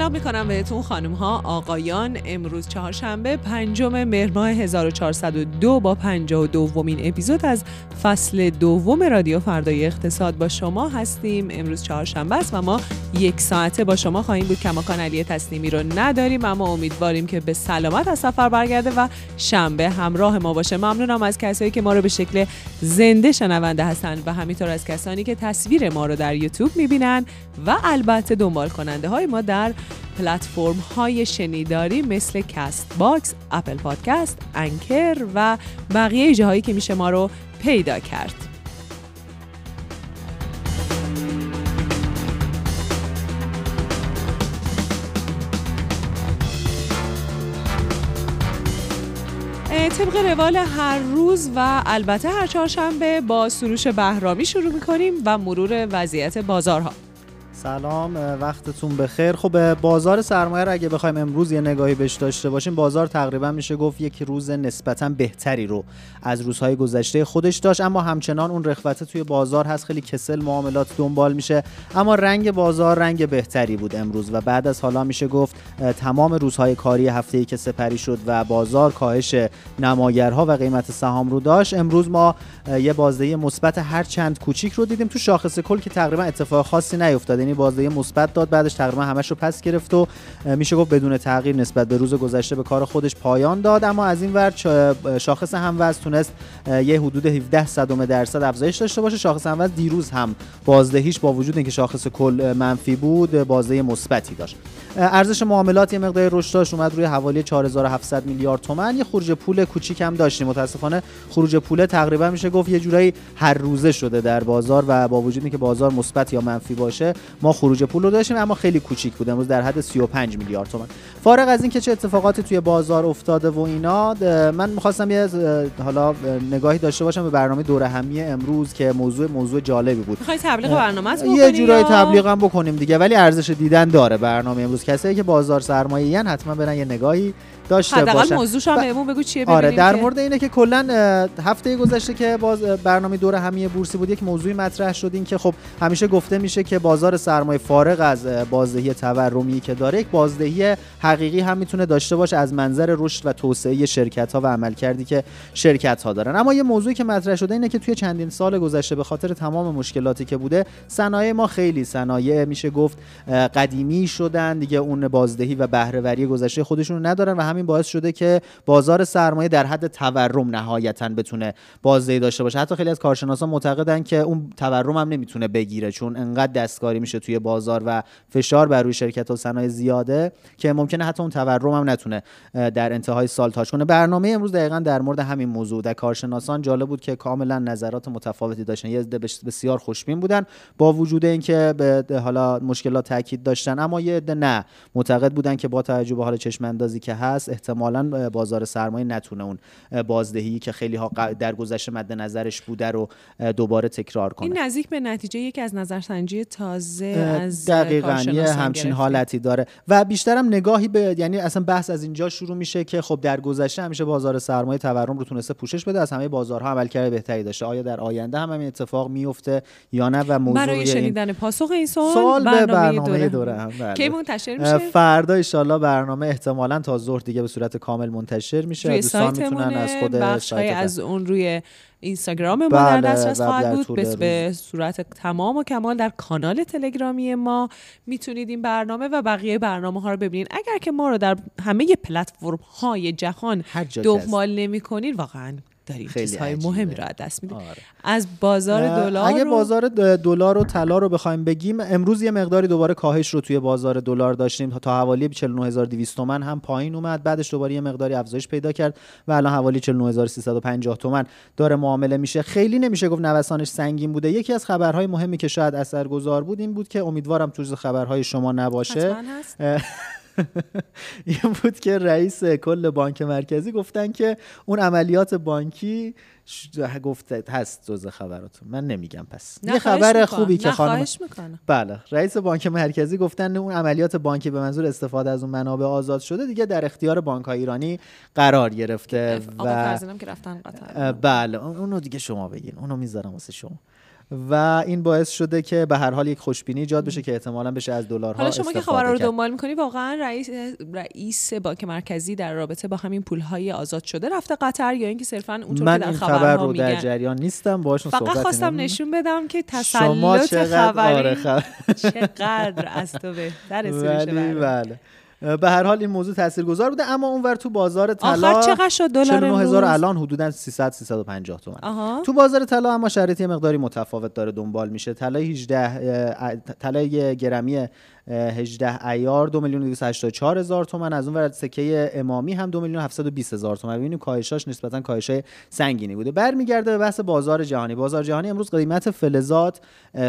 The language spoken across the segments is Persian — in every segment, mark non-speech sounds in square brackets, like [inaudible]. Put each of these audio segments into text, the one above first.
سلام می‌کنم بهتون خانم ها آقایان. امروز چهارشنبه پنجم مهر ماه 1402 با 52 دومین اپیزود از فصل دوم رادیو فردای اقتصاد با شما هستیم. امروز چهارشنبه است و ما یک ساعته با شما خواهیم بود. کماکان علی تسلیمی رو نداریم اما امیدواریم که به سلامت از سفر برگرده و شنبه همراه ما باشه. ممنونم از کسایی که ما رو به شکل زنده شنونده هستند و همینطور از کسانی که تصویر ما رو در یوتیوب می‌بینن و البته دنبال کننده های ما در پلتفرم های شنیداری مثل Castbox، Apple Podcast، Anchor و بقیه جاهایی که میشه ما رو پیدا کرد. طبق روال هر روز و البته هر چهارشنبه با سروش بهرامی شروع می‌کنیم و مرور وضعیت بازارها سلام وقتتون بخیر. خب بازار سرمایه رو اگه بخوایم امروز یه نگاهی بهش داشته باشیم بازار تقریبا میشه گفت یک روز نسبتا بهتری رو از روزهای گذشته خودش داشت. اما همچنان اون رخوته توی بازار هست خیلی کسل معاملات دنبال میشه. اما رنگ بازار رنگ بهتری بود امروز و بعد از حالا میشه گفت تمام روزهای کاری هفته ای که سپری شد و بازار کاهش نمایرها و قیمت سهام رو داشت امروز ما یه بازدهی مثبت هر چند کوچیک رو دیدیم تو شاخص کل که تقریبا اتفاق خاصی نیفتاد. یعنی بازدهی مثبت داد بعدش تقریبا همش رو پس گرفت و میشه گفت بدون تغییر نسبت به روز گذشته به کار خودش پایان داد. اما از این ور شاخص هموز تونست یه حدود 17 صدم درصد افزایش داشته باشه. شاخص هموز دیروز هم بازدهیش با وجود اینکه شاخص کل منفی بود بازدهی مثبتی داشت. ارزش معاملات یه مقدار رشد داشت اومد روی حوالی 4700 میلیارد تومان. یه خروج پول کوچیک هم داشتیم. متاسفانه خروج پول تقریبا میشه گفت یه جورایی هر روزه شده در بازار و با وجود اینکه بازار مثبت یا منفی باشه ما خروج پول رو داشتیم اما خیلی کوچیک بود. امروز در حد 35 میلیارد تومان. فارغ از اینکه چه اتفاقاتی توی بازار افتاده و اینا من می‌خواستم یه حالا نگاهی داشته باشم به برنامه دوره همی امروز که موضوع موضوع جالبی بود. می‌خوای تبلیغ برنامه یه جورایی تبلیغ هم بکنیم دیگه ولی ارزش دیدن داره برنامه امروز. کسایی که بازار سرمایه حتما برن یه نگاهی داشته باشن. موضوعش هم بهمون بگو چیه آره در مورد اینه که کلا هفته گذشته که باز برنامه دور همی بورسی بود یک موضوعی مطرح شد این که خب همیشه گفته میشه که بازار سرمایه فارغ از بازدهی تورمی که داره یک بازدهی حقیقی هم می‌تونه داشته باشه از منظر رشد و توسعه شرکت ها و عملکردی که شرکت ها دارن. اما یه موضوعی که مطرح شده اینه که توی چندین سال گذشته به خاطر تمام مشکلاتی که بوده صنایع ما خیلی صنایع میشه گفت قدیمی شدن دیگه اون بازدهی و بهره وری گذشته خودشون ندارن و همین همین باعث شده که بازار سرمایه در حد تورم نهایتا بتونه بازدهی داشته باشه. حتی خیلی از کارشناسان معتقدن که اون تورم هم نمی‌تونه بگیره چون انقدر دستکاری میشه توی بازار و فشار بر روی شرکت و صنایع زیاده که ممکنه حتی اون تورم هم نتونه در انتهای سال تاش کنه. برنامه امروز دقیقا در مورد همین موضوع. در کارشناسان جالب بود که کاملا نظرات متفاوتی داشتن. یه بسیار خوشبین بودن با وجود اینکه به حالا مشکلات تاکید داشتن اما یه عده نه. معتقد بودن که با توجه به حال چشم اندازی که هست احتمالا بازار سرمایه نتونه اون بازدهی که خیلی ها در گذشته مد نظرش بوده رو دوباره تکرار کنه. این نزدیک به نتیجه یکی از نظرسنجی تازه از دقیقاً یه همچین حالتی داره. و بیشترم نگاهی به یعنی اصلا بحث از اینجا شروع میشه که خب در گذشته همیشه بازار سرمایه تورم رو تونسته پوشش بده از همه بازارها عملکرد بهتری داشته. آیا در آینده هم همین اتفاق میفته یا نه؟ و موضوع برای شنیدن پاسخ این سوال, سوال برنامه, برنامه دوره, هم بله. کی منتشر میشه؟ فردا ان برنامه احتمالاً تا ظهر دیگه به صورت کامل منتشر میشه. روی دوستان می‌تونن از خود سایت از اون روی اینستاگرام ما بله در دسترس خواهد بود. به, به صورت تمام و کمال در کانال تلگرامی ما می‌تونید این برنامه و بقیه برنامه ها رو ببینید. اگر که ما رو در همه پلتفرم های جهان دنبال نمی کنید واقعا داریم چیزهای مهمی رو دست میدیم. آره. از بازار دلار اگه بازار دلار و طلا رو بخوایم بگیم امروز یه مقداری دوباره کاهش رو توی بازار دلار داشتیم. تا حوالی 49200 تومن هم پایین اومد. بعدش دوباره یه مقداری افزایش پیدا کرد و الان حوالی 49350 تومن داره معامله میشه. خیلی نمیشه گفت نوسانش سنگین بوده. یکی از خبرهای مهمی که شاید اثرگذار بود این بود که امیدوارم تو خبرهای شما نباشه. این بود که رئیس کل بانک مرکزی گفتن که اون عملیات بانکی گفته هست جز خبراتون. من نمیگم پس. یه خبر. خوبی که خانم. بله. رئیس بانک مرکزی گفتن اون عملیات بانکی به منظور استفاده از اون منابع آزاد شده دیگه در اختیار بانک ایرانی قرار گرفته و که رفتن قطر. بله. اون- اونو دیگه شما بگین. اونو می‌ذارم واسه شما. و این باعث شده که به هر حال یک خوشبینی ایجاد بشه که احتمالا بشه از دلارها حالا شما که خبر رو. دنبال می‌کنی واقعا رئیس رئیس بانک مرکزی در رابطه با همین پولهای آزاد شده رفته قطر یا اینکه صرفا اونطور من که در این خبر خبرها رو در جریان نیستم باهاشون فقط خواستم. نشون بدم که تسلط خبری آره خبر چقدر از تو بهتر [laughs] برنامه. بله به هر حال این موضوع تاثیرگذار بوده اما اونور تو بازار طلا آخر چقدر شد دلار 49000 امروز؟ الان حدودا 300 350 تومن. آها. تو بازار طلا اما شرایط یه مقداری متفاوت داره دنبال میشه. طلای 18 اه، طلای گرمی 18 ایار 2 میلیون و 284 هزار تومن. از اون ور سکه امامی هم 2 میلیون و 720 هزار تومن. ببینیم کاهشاش نسبتا کاهشای سنگینی بوده. برمیگرده به بحث بازار جهانی. بازار جهانی امروز قیمت فلزات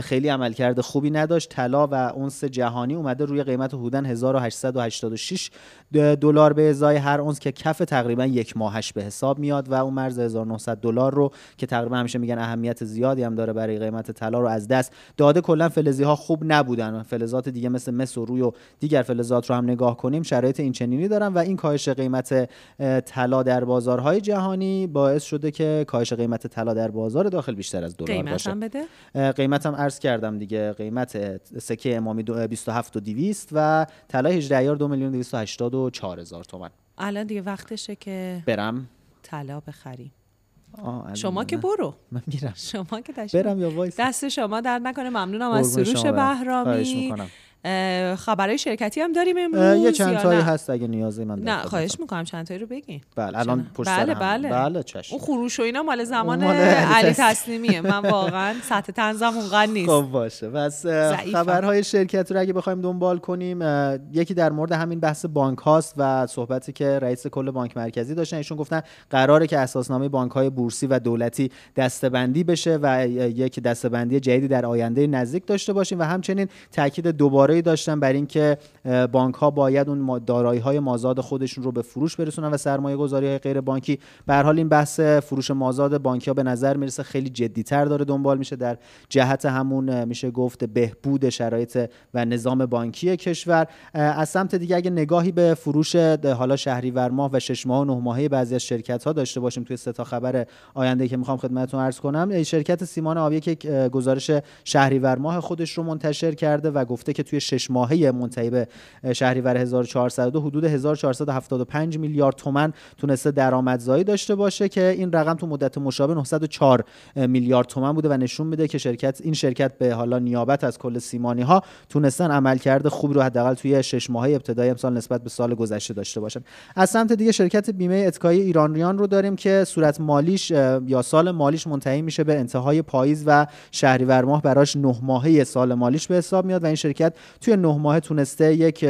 خیلی عملکرد خوبی نداشت. طلا و اونس جهانی اومده روی قیمت حدودا 1886 دلار. به ازای هر اونس که کف تقریبا یک ماهش به حساب میاد و اون مرز 1900 دلار رو که تقریبا همیشه میگن اهمیت زیادی هم داره برای قیمت طلا رو از دست داده کلا فلزی ها خوب نبودن. فلزات دیگه مثل مس و روی و دیگر فلزات رو هم نگاه کنیم شرایط این چنینی دارن و این کاهش قیمت طلا در بازارهای جهانی باعث شده که کاهش قیمت طلا در بازار داخل بیشتر از دلار قیمت باشه. هم بده؟ اه، قیمتم عرض کردم دیگه. قیمت سکه امامی دو- 27 و 200 و طلا 18 ایار 2 میلیون 284 هزار تومن الان دیگه وقتشه که برم. طلا بخریم. شما که. برو. من میرم. شما که برم یا وایس دست شما درد نکنه. ممنونم از سروش بهرامی. خبرهای شرکتی هم داریم امروز یه چند تایی؟ هست اگه نیازی من نه. خواهش می‌کنم چند تایی رو بگین بله الان پشت بله. بله بله چشم اون خروش و اینا مال زمان علی علی تسلیم. تسلیمیه من واقعا سطح تنزم اونقدر نیست خب باشه ضعیفم. خبرهای شرکت رو اگه بخوایم دنبال کنیم یکی در مورد همین بحث بانک هاست و صحبتی که رئیس کل بانک مرکزی داشتن ایشون گفتن قراره که اساسنامه بانک های بورسی و دولتی دستبندی بشه و یک دستبندی جدیدی در آینده نزدیک داشته باشیم و همچنین تاکید دوباره داشتن بر اینکه بانک ها باید اون دارایی های مازاد خودشون رو به فروش برسونن و سرمایه گذاری های غیر بانکی به حال این بحث فروش مازاد بانک ها به نظر می‌رسه خیلی جدیتر داره دنبال میشه. در جهت همون میشه گفت بهبود شرایط و نظام بانکی کشور. از سمت دیگه اگه نگاهی به فروش حالا شهریور ماه و شش ماه و نه ماهه بعضی از شرکت ها داشته باشیم توی سه تا خبر آینده که می‌خوام خدمتتون عرض کنم. شرکت سیمان آبی که گزارش شهریور ماه خودش رو منتشر کرده و گفته که توی شش ماهه منتهی به شهریور 1402 حدود 1475 میلیارد تومن تونسته درآمدزایی داشته باشه که این رقم تو مدت مشابه 904 میلیارد تومن بوده و نشون میده که شرکت این شرکت به حالا نیابت از کل سیمانی ها تونستن عملکرد خوبی رو حداقل توی شش ماهه ابتدای امسال نسبت به سال گذشته داشته باشن. از سمت دیگه شرکت بیمه اتکایی ایرانیان رو داریم که صورت مالیش یا سال مالیش منتهی میشه به انتهای پاییز و شهریور ماه براش نه ماهه سال مالیش به حساب میاد و این شرکت توی نه ماه تونسته یک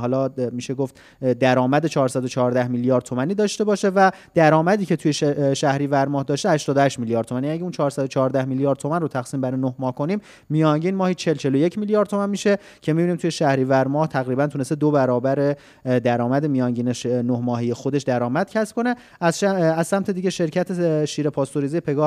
حالا میشه گفت درآمد 414 میلیارد تومانی داشته باشه و درآمدی که توی شهریور ماه داشته 88 میلیارد تومانی اگه اون 414 میلیارد تومن رو تقسیم بر 9 ماه کنیم میانگین ماهی 40 41 میلیارد تومن میشه که می‌بینیم توی شهریور ماه تقریبا تونسته دو برابر درآمد میانگین 9 ماهه خودش درآمد کسب کنه از, ش... از سمت دیگه شرکت شیر پاستوریزه پگاه.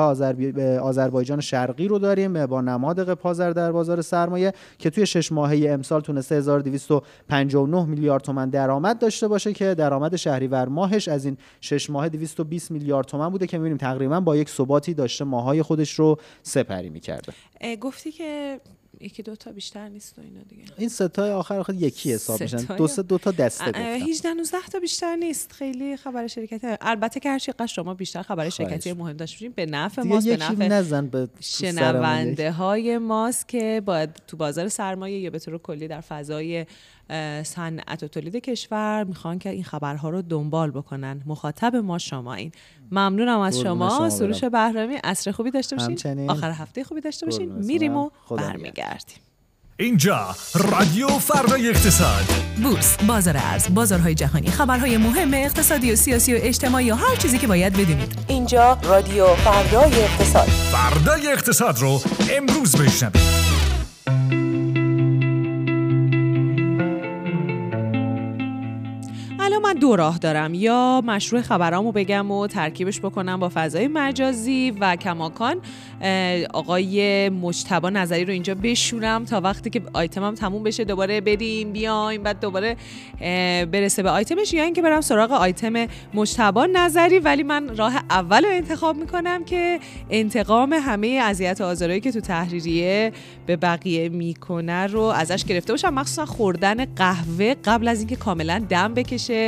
آذربایجان شرقی رو داریم با نماد قپازر در بازار سرمایه که توی 6 ماهه امسال تونسته 1259 میلیارد تومن درآمد داشته باشه که درآمد شهریور ماهش از این 6 ماه 220 میلیارد تومن بوده که می‌بینیم تقریبا با یک ثباتی داشته ماهای خودش رو سپری می‌کرده. گفتی که یکی دو تا بیشتر نیست و اینا دیگه. این ستای آخر آخر یکی حساب میشن. دو سه دو تا دسته گفتم. 18 19 تا بیشتر نیست. خیلی خبر شرکتی البته که هر چقدر شما بیشتر خبر شرکتی مهم داشتین به نفع ماست به نفع نزن به شنونده های ماست که باید تو بازار سرمایه یا به طور کلی در فضای صنعت و تولید کشور می‌خوان که این خبرها رو دنبال بکنن. مخاطب ما شما این ممنونم از شما, شما سروش بهرامی عصر خوبی داشته باشین. آخر هفته خوبی داشته باشین. میریم و برمیگردیم. اینجا رادیو فردای اقتصاد. بورس بازار ارز بازارهای جهانی خبرهای مهم اقتصادی و سیاسی و اجتماعی و هر چیزی که باید بدونید. اینجا رادیو فردای اقتصاد. فردای اقتصاد رو امروز بشنوید. دو راه دارم؟ یا مشروع خبرامو بگم و ترکیبش بکنم با فضای مجازی و کماکان آقای مجتبا نظری رو اینجا بشورم تا وقتی که آیتمم تموم بشه دوباره بریم بیایم بعد دوباره برسه به آیتمش یا اینکه برم سراغ آیتم مجتبا نظری. ولی من راه اول رو انتخاب می‌کنم که انتقام همه اذیت و آزارایی که تو تحریریه به بقیه می‌کنه رو ازش گرفته باشم. مخصوصا خوردن قهوه قبل از اینکه کاملا دم بکشه.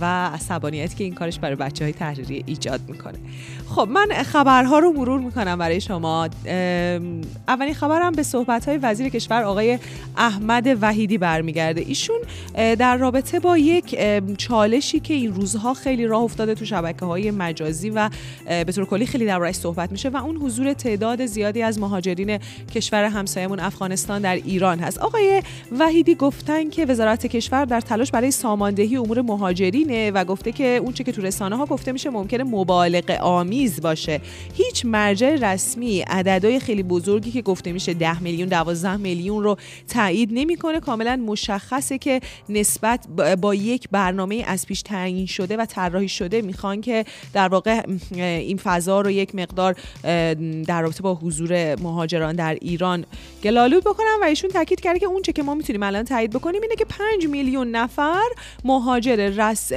و عصبانیتی که این کارش برای بچه های تحریری ایجاد می‌کنه. خب من خبرها رو مرور می‌کنم برای شما. اولین خبرم به صحبت های وزیر کشور آقای احمد وحیدی برمیگرده. ایشون در رابطه با یک چالشی که این روزها خیلی راه افتاده تو شبکه های مجازی و به طور کلی خیلی دربارش صحبت میشه و اون حضور تعداد زیادی از مهاجرین کشور همسایمون افغانستان در ایران هست. آقای وحیدی گفتن که وزارت کشور در تلاش برای ساماندهی امور مهاجرینه و گفته که اون که تو رسانه ها گفته میشه ممکنه مبالغه آمیز باشه. هیچ مرجع رسمی عددهای خیلی بزرگی که گفته میشه 10 میلیون 12 میلیون رو تایید نمی‌کنه. کاملا مشخصه که نسبت با یک برنامه از پیش تعیین شده و طراحی شده می‌خوان که در واقع این فضا رو یک مقدار در رابطه با حضور مهاجران در ایران گلالود بکنن و ایشون تاکید کرده که اون چه که ما می‌تونیم الان تایید بکنیم اینه که 5 میلیون نفر مهاجر رس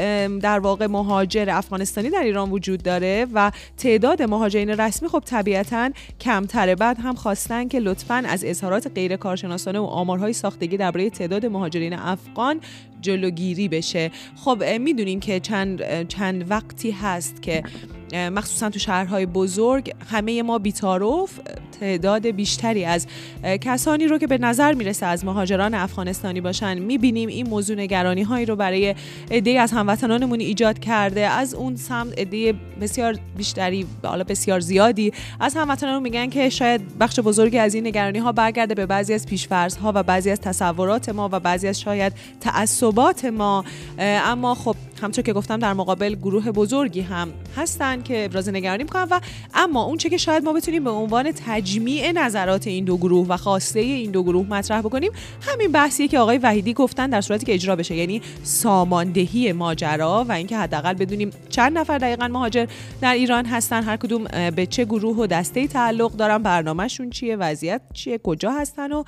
در واقع مهاجر افغانستانی در ایران وجود داره و تعداد مهاجرین رسمی خب طبیعتا کمتره. بعد هم خواستن که لطفا از اظهارات غیر کارشناسانه و آمارهای ساختگی درباره تعداد مهاجرین افغان جلوگیری بشه. خب می‌دونیم که چند چند وقتی هست که مخصوصا تو شهرهای بزرگ همه ما بیتاروف تعداد بیشتری از کسانی رو که به نظر می‌رسه از مهاجران افغانستانی باشن می‌بینیم این موضوع نگرانی هایی رو برای عده از هموطنانمون ایجاد کرده. از اون سمت عده بسیار بیشتری حالا بسیار زیادی از هموطنان میگن که شاید بخش بزرگی از این نگرانی ها برگرده به بعضی از پیشفرض ها و بعضی از تصورات ما و بعضی از شاید تعصبات ما. اما خب همطور که گفتم در مقابل گروه بزرگی هم هستن. که ابراز نگرانی می‌کنن و اما اون چه که شاید ما بتونیم به عنوان تجمیع نظرات این دو گروه و خواسته این دو گروه مطرح بکنیم همین بحثیه که آقای وحیدی گفتن در صورتی که اجرا بشه یعنی ساماندهی ماجرا و اینکه حداقل بدونیم چند نفر دقیقا مهاجر در ایران هستن هر کدوم به چه گروه و دسته تعلق دارن برنامهشون چیه وضعیت چیه کجا هستن و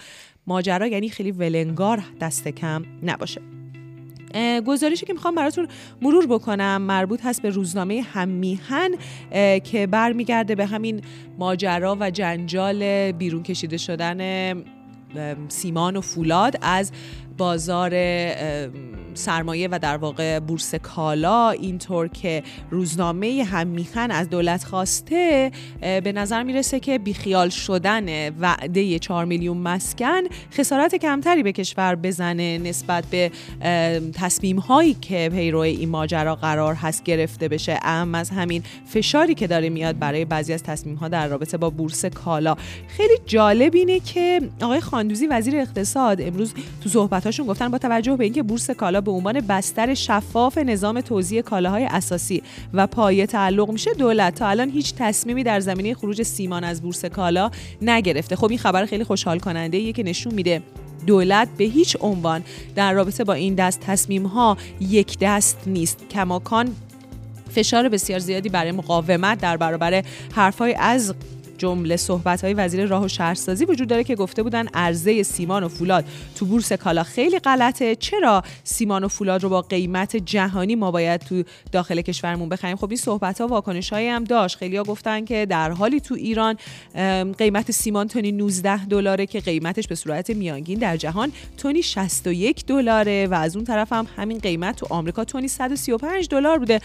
ماجرا یعنی خیلی ولنگار دست کم نباشه. گزارشی که می‌خوام براتون مرور بکنم مربوط هست به روزنامه هممیهن که برمیگرده به همین ماجرا و جنجال بیرون کشیده شدن سیمان و فولاد از بازار سرمایه و در واقع بورس کالا اینطور که روزنامه هم میخن از دولت خواسته به نظر می‌رسه که بیخیال شدن وعده 4 میلیون مسکن خسارت کمتری به کشور بزنه نسبت به تصمیم هایی که پیرو این ماجرا قرار هست گرفته بشه. اهم از همین فشاری که داره میاد برای بعضی از تصمیم ها در رابطه با بورس کالا. خیلی جالب اینه که آقای خاندوزی وزیر اقتصاد امروز تو صحبتاشون گفتن با توجه به اینکه بورس کالا به عنوان بستر شفاف نظام توزیع کالاهای اساسی و پایه تعلق میشه دولت تا الان هیچ تصمیمی در زمینه خروج سیمان از بورس کالا نگرفته. خب این خبر خیلی خوشحال کننده ایه که نشون میده دولت به هیچ عنوان در رابطه با این دست تصمیم ها یک دست نیست. کماکان فشار بسیار زیادی برای مقاومت در برابر حرفهای از جمله صحبت های وزیر راه و شهرسازی وجود داره که گفته بودن عرضه سیمان و فولاد تو بورس کالا خیلی غلطه. چرا سیمان و فولاد رو با قیمت جهانی ما باید تو داخل کشورمون بخریم؟ خب این صحبت ها واکنش هم داشت. خیلیا گفتن که در حالی تو ایران قیمت سیمان تونی 19 دلاره که قیمتش به صورت میانگین در جهان تونی 61 دلاره و از اون طرف هم همین قیمت تو آمریکا تونی 135 دلار بوده.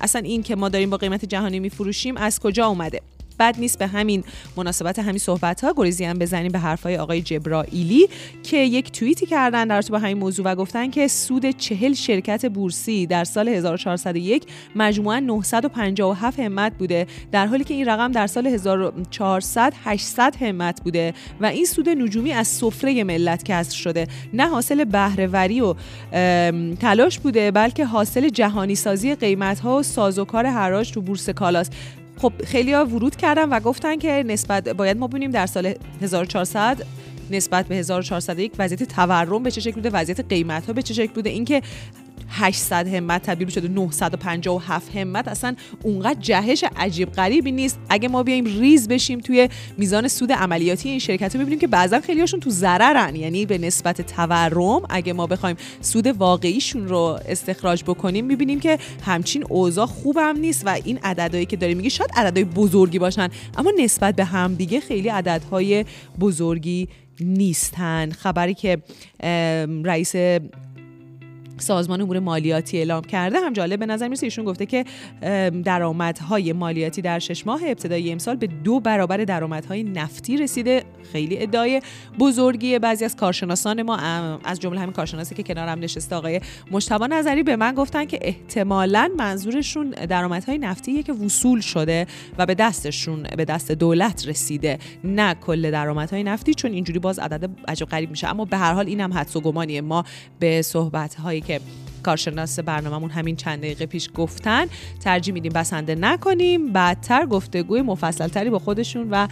اصلا این که ما داریم با قیمت جهانی میفروشیم از کجا اومده؟ بد نیست به همین مناسبت همین صحبت ها گریزی هم بزنیم به حرفای آقای جبرائیلی که یک توییتی کردن در با همین موضوع و گفتن که سود چهل شرکت بورسی در سال 1401 مجموعا 957 همت بوده در حالی که این رقم در سال 1400 800 همت بوده و این سود نجومی از سفره ملت کسر شده. نه حاصل بهرهوری و تلاش بوده بلکه حاصل جهانی سازی قیمت ها و سازوکار حراج تو بورس کالاست خب خیلی ها ورود کردن و گفتن که نسبت باید ما ببینیم در سال 1400 نسبت به 1401 وضعیت تورم به چه شکل بوده وضعیت قیمت ها به چه شکل بوده. اینکه 800 همت تبدیل شده 957 همت. اصلا اونقدر جهش عجیب غریبی نیست. اگه ما بیایم ریز بشیم توی میزان سود عملیاتی این شرکت رو ببینیم که بعضا خیلی هاشون تو ضررن. یعنی به نسبت تورم اگه ما بخوایم سود واقعیشون رو استخراج بکنیم می‌بینیم که همچین اوضاع خوبم نیست و این عددهایی که داریم میگه شاید عددهای بزرگی باشن اما نسبت به همدیگه خیلی عددهای بزرگی نیستن. خبری که رئیس سازمان امور مالیاتی اعلام کرده. هم جالب به نظر می‌رسه ایشون گفته که درآمدهای مالیاتی در شش ماه ابتدایی امسال به دو برابر درآمدهای نفتی رسیده. خیلی ادعای بزرگی بعضی از کارشناسان ما از جمله همین کارشناسی که کنارم نشسته آقای مجتبی نظری به من گفتن که احتمالا منظورشون درآمدهای نفتی که وصول شده و به دستشون به دست دولت رسیده. نه کل درآمدهای نفتی چون اینجوری باز عدد عجب غریب میشه. اما به هر حال اینم حدس و گمانیه. ما به صحبت که کارشناس برنامهمون همین چند دقیقه پیش گفتن. ترجیح میدیم بسنده نکنیم. بعدتر گفتگوی مفصلتری با خودشون و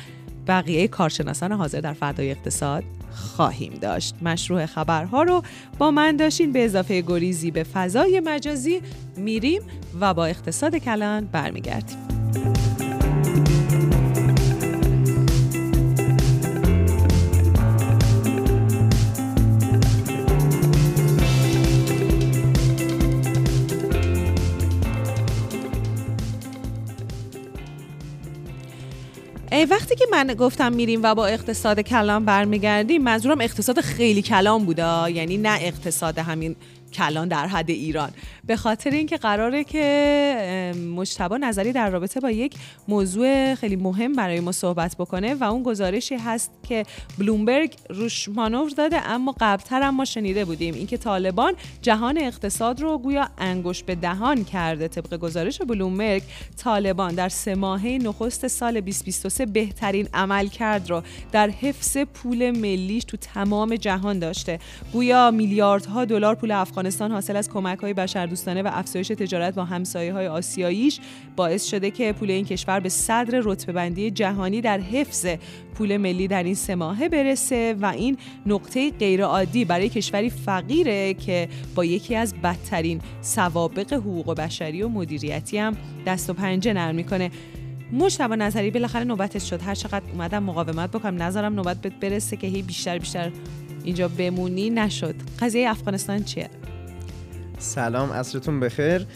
بقیه کارشناسان حاضر در فردای اقتصاد خواهیم داشت. مشروع خبرها رو با من داشتین. به اضافه گریزی به فضای مجازی میریم و با اقتصاد کلان برمیگردیم. وقتی که من گفتم میریم و با اقتصاد کلان برمیگردیم منظورم اقتصاد خیلی کلان بوده یعنی نه اقتصاد همین کلان در حد ایران. به خاطر اینکه قراره که مجتبا نظری در رابطه با یک موضوع خیلی مهم برای ما صحبت بکنه و اون گزارشی هست که بلومبرگ روش مانور داده اما قبلتر هم ما شنیده بودیم. اینکه طالبان جهان اقتصاد رو گویا انگوش به دهان کرده. طبق گزارش بلومبرگ طالبان در سه ماهه نخست سال 2023 بهترین عمل کرد رو در حفظ پول ملیش تو تمام جهان داشته. گویا میلیاردها دلار پول افغانستان حاصل از کمک های بشر دوستانه و افزایش تجارت با همسایه های آسیاییش باعث شده که پول این کشور به صدر رتبه بندی جهانی در حفظ پول ملی در این سه ماهه برسه و این نقطه غیرعادی برای کشوری فقیره که با یکی از بدترین سوابق حقوق بشری و مدیریتی هم دست و پنجه نرم می‌کنه. مجتبا نظری بالاخره نوبتش شد. هر چقدر اومدم مقاومت بکنم نظرم نوبت برسه که هی بیشتر بیشتر اینجا بمونی نشد. قضیه افغانستان چیه؟ سلام عصرتون بخیر.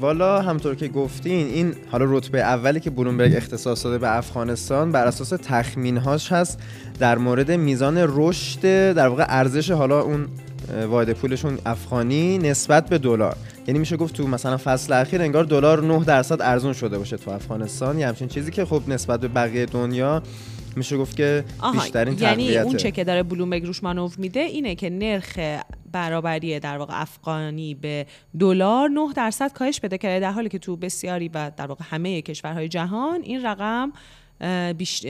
والا همطور که گفتین این حالا رتبه اولی که بلومبرگ اختصاص داده به افغانستان بر اساس تخمین هاش هست در مورد میزان رشد در واقع ارزش حالا اون واحد پولشون افغانی نسبت به دلار. یعنی میشه گفت تو مثلا فصل اخیر انگار دلار 9 درصد ارزون شده باشه تو افغانستان. یه همچین چیزی که خب نسبت به بقیه دنیا میشه گفت که بیشترین یعنی اون چه که داره بلومبرگ روش مانور میده اینه که نرخ برابری در واقع افغانی به دلار 9 درصد کاهش بده کرده در حالی که تو بسیاری و در واقع همه کشورهای جهان این رقم بیش...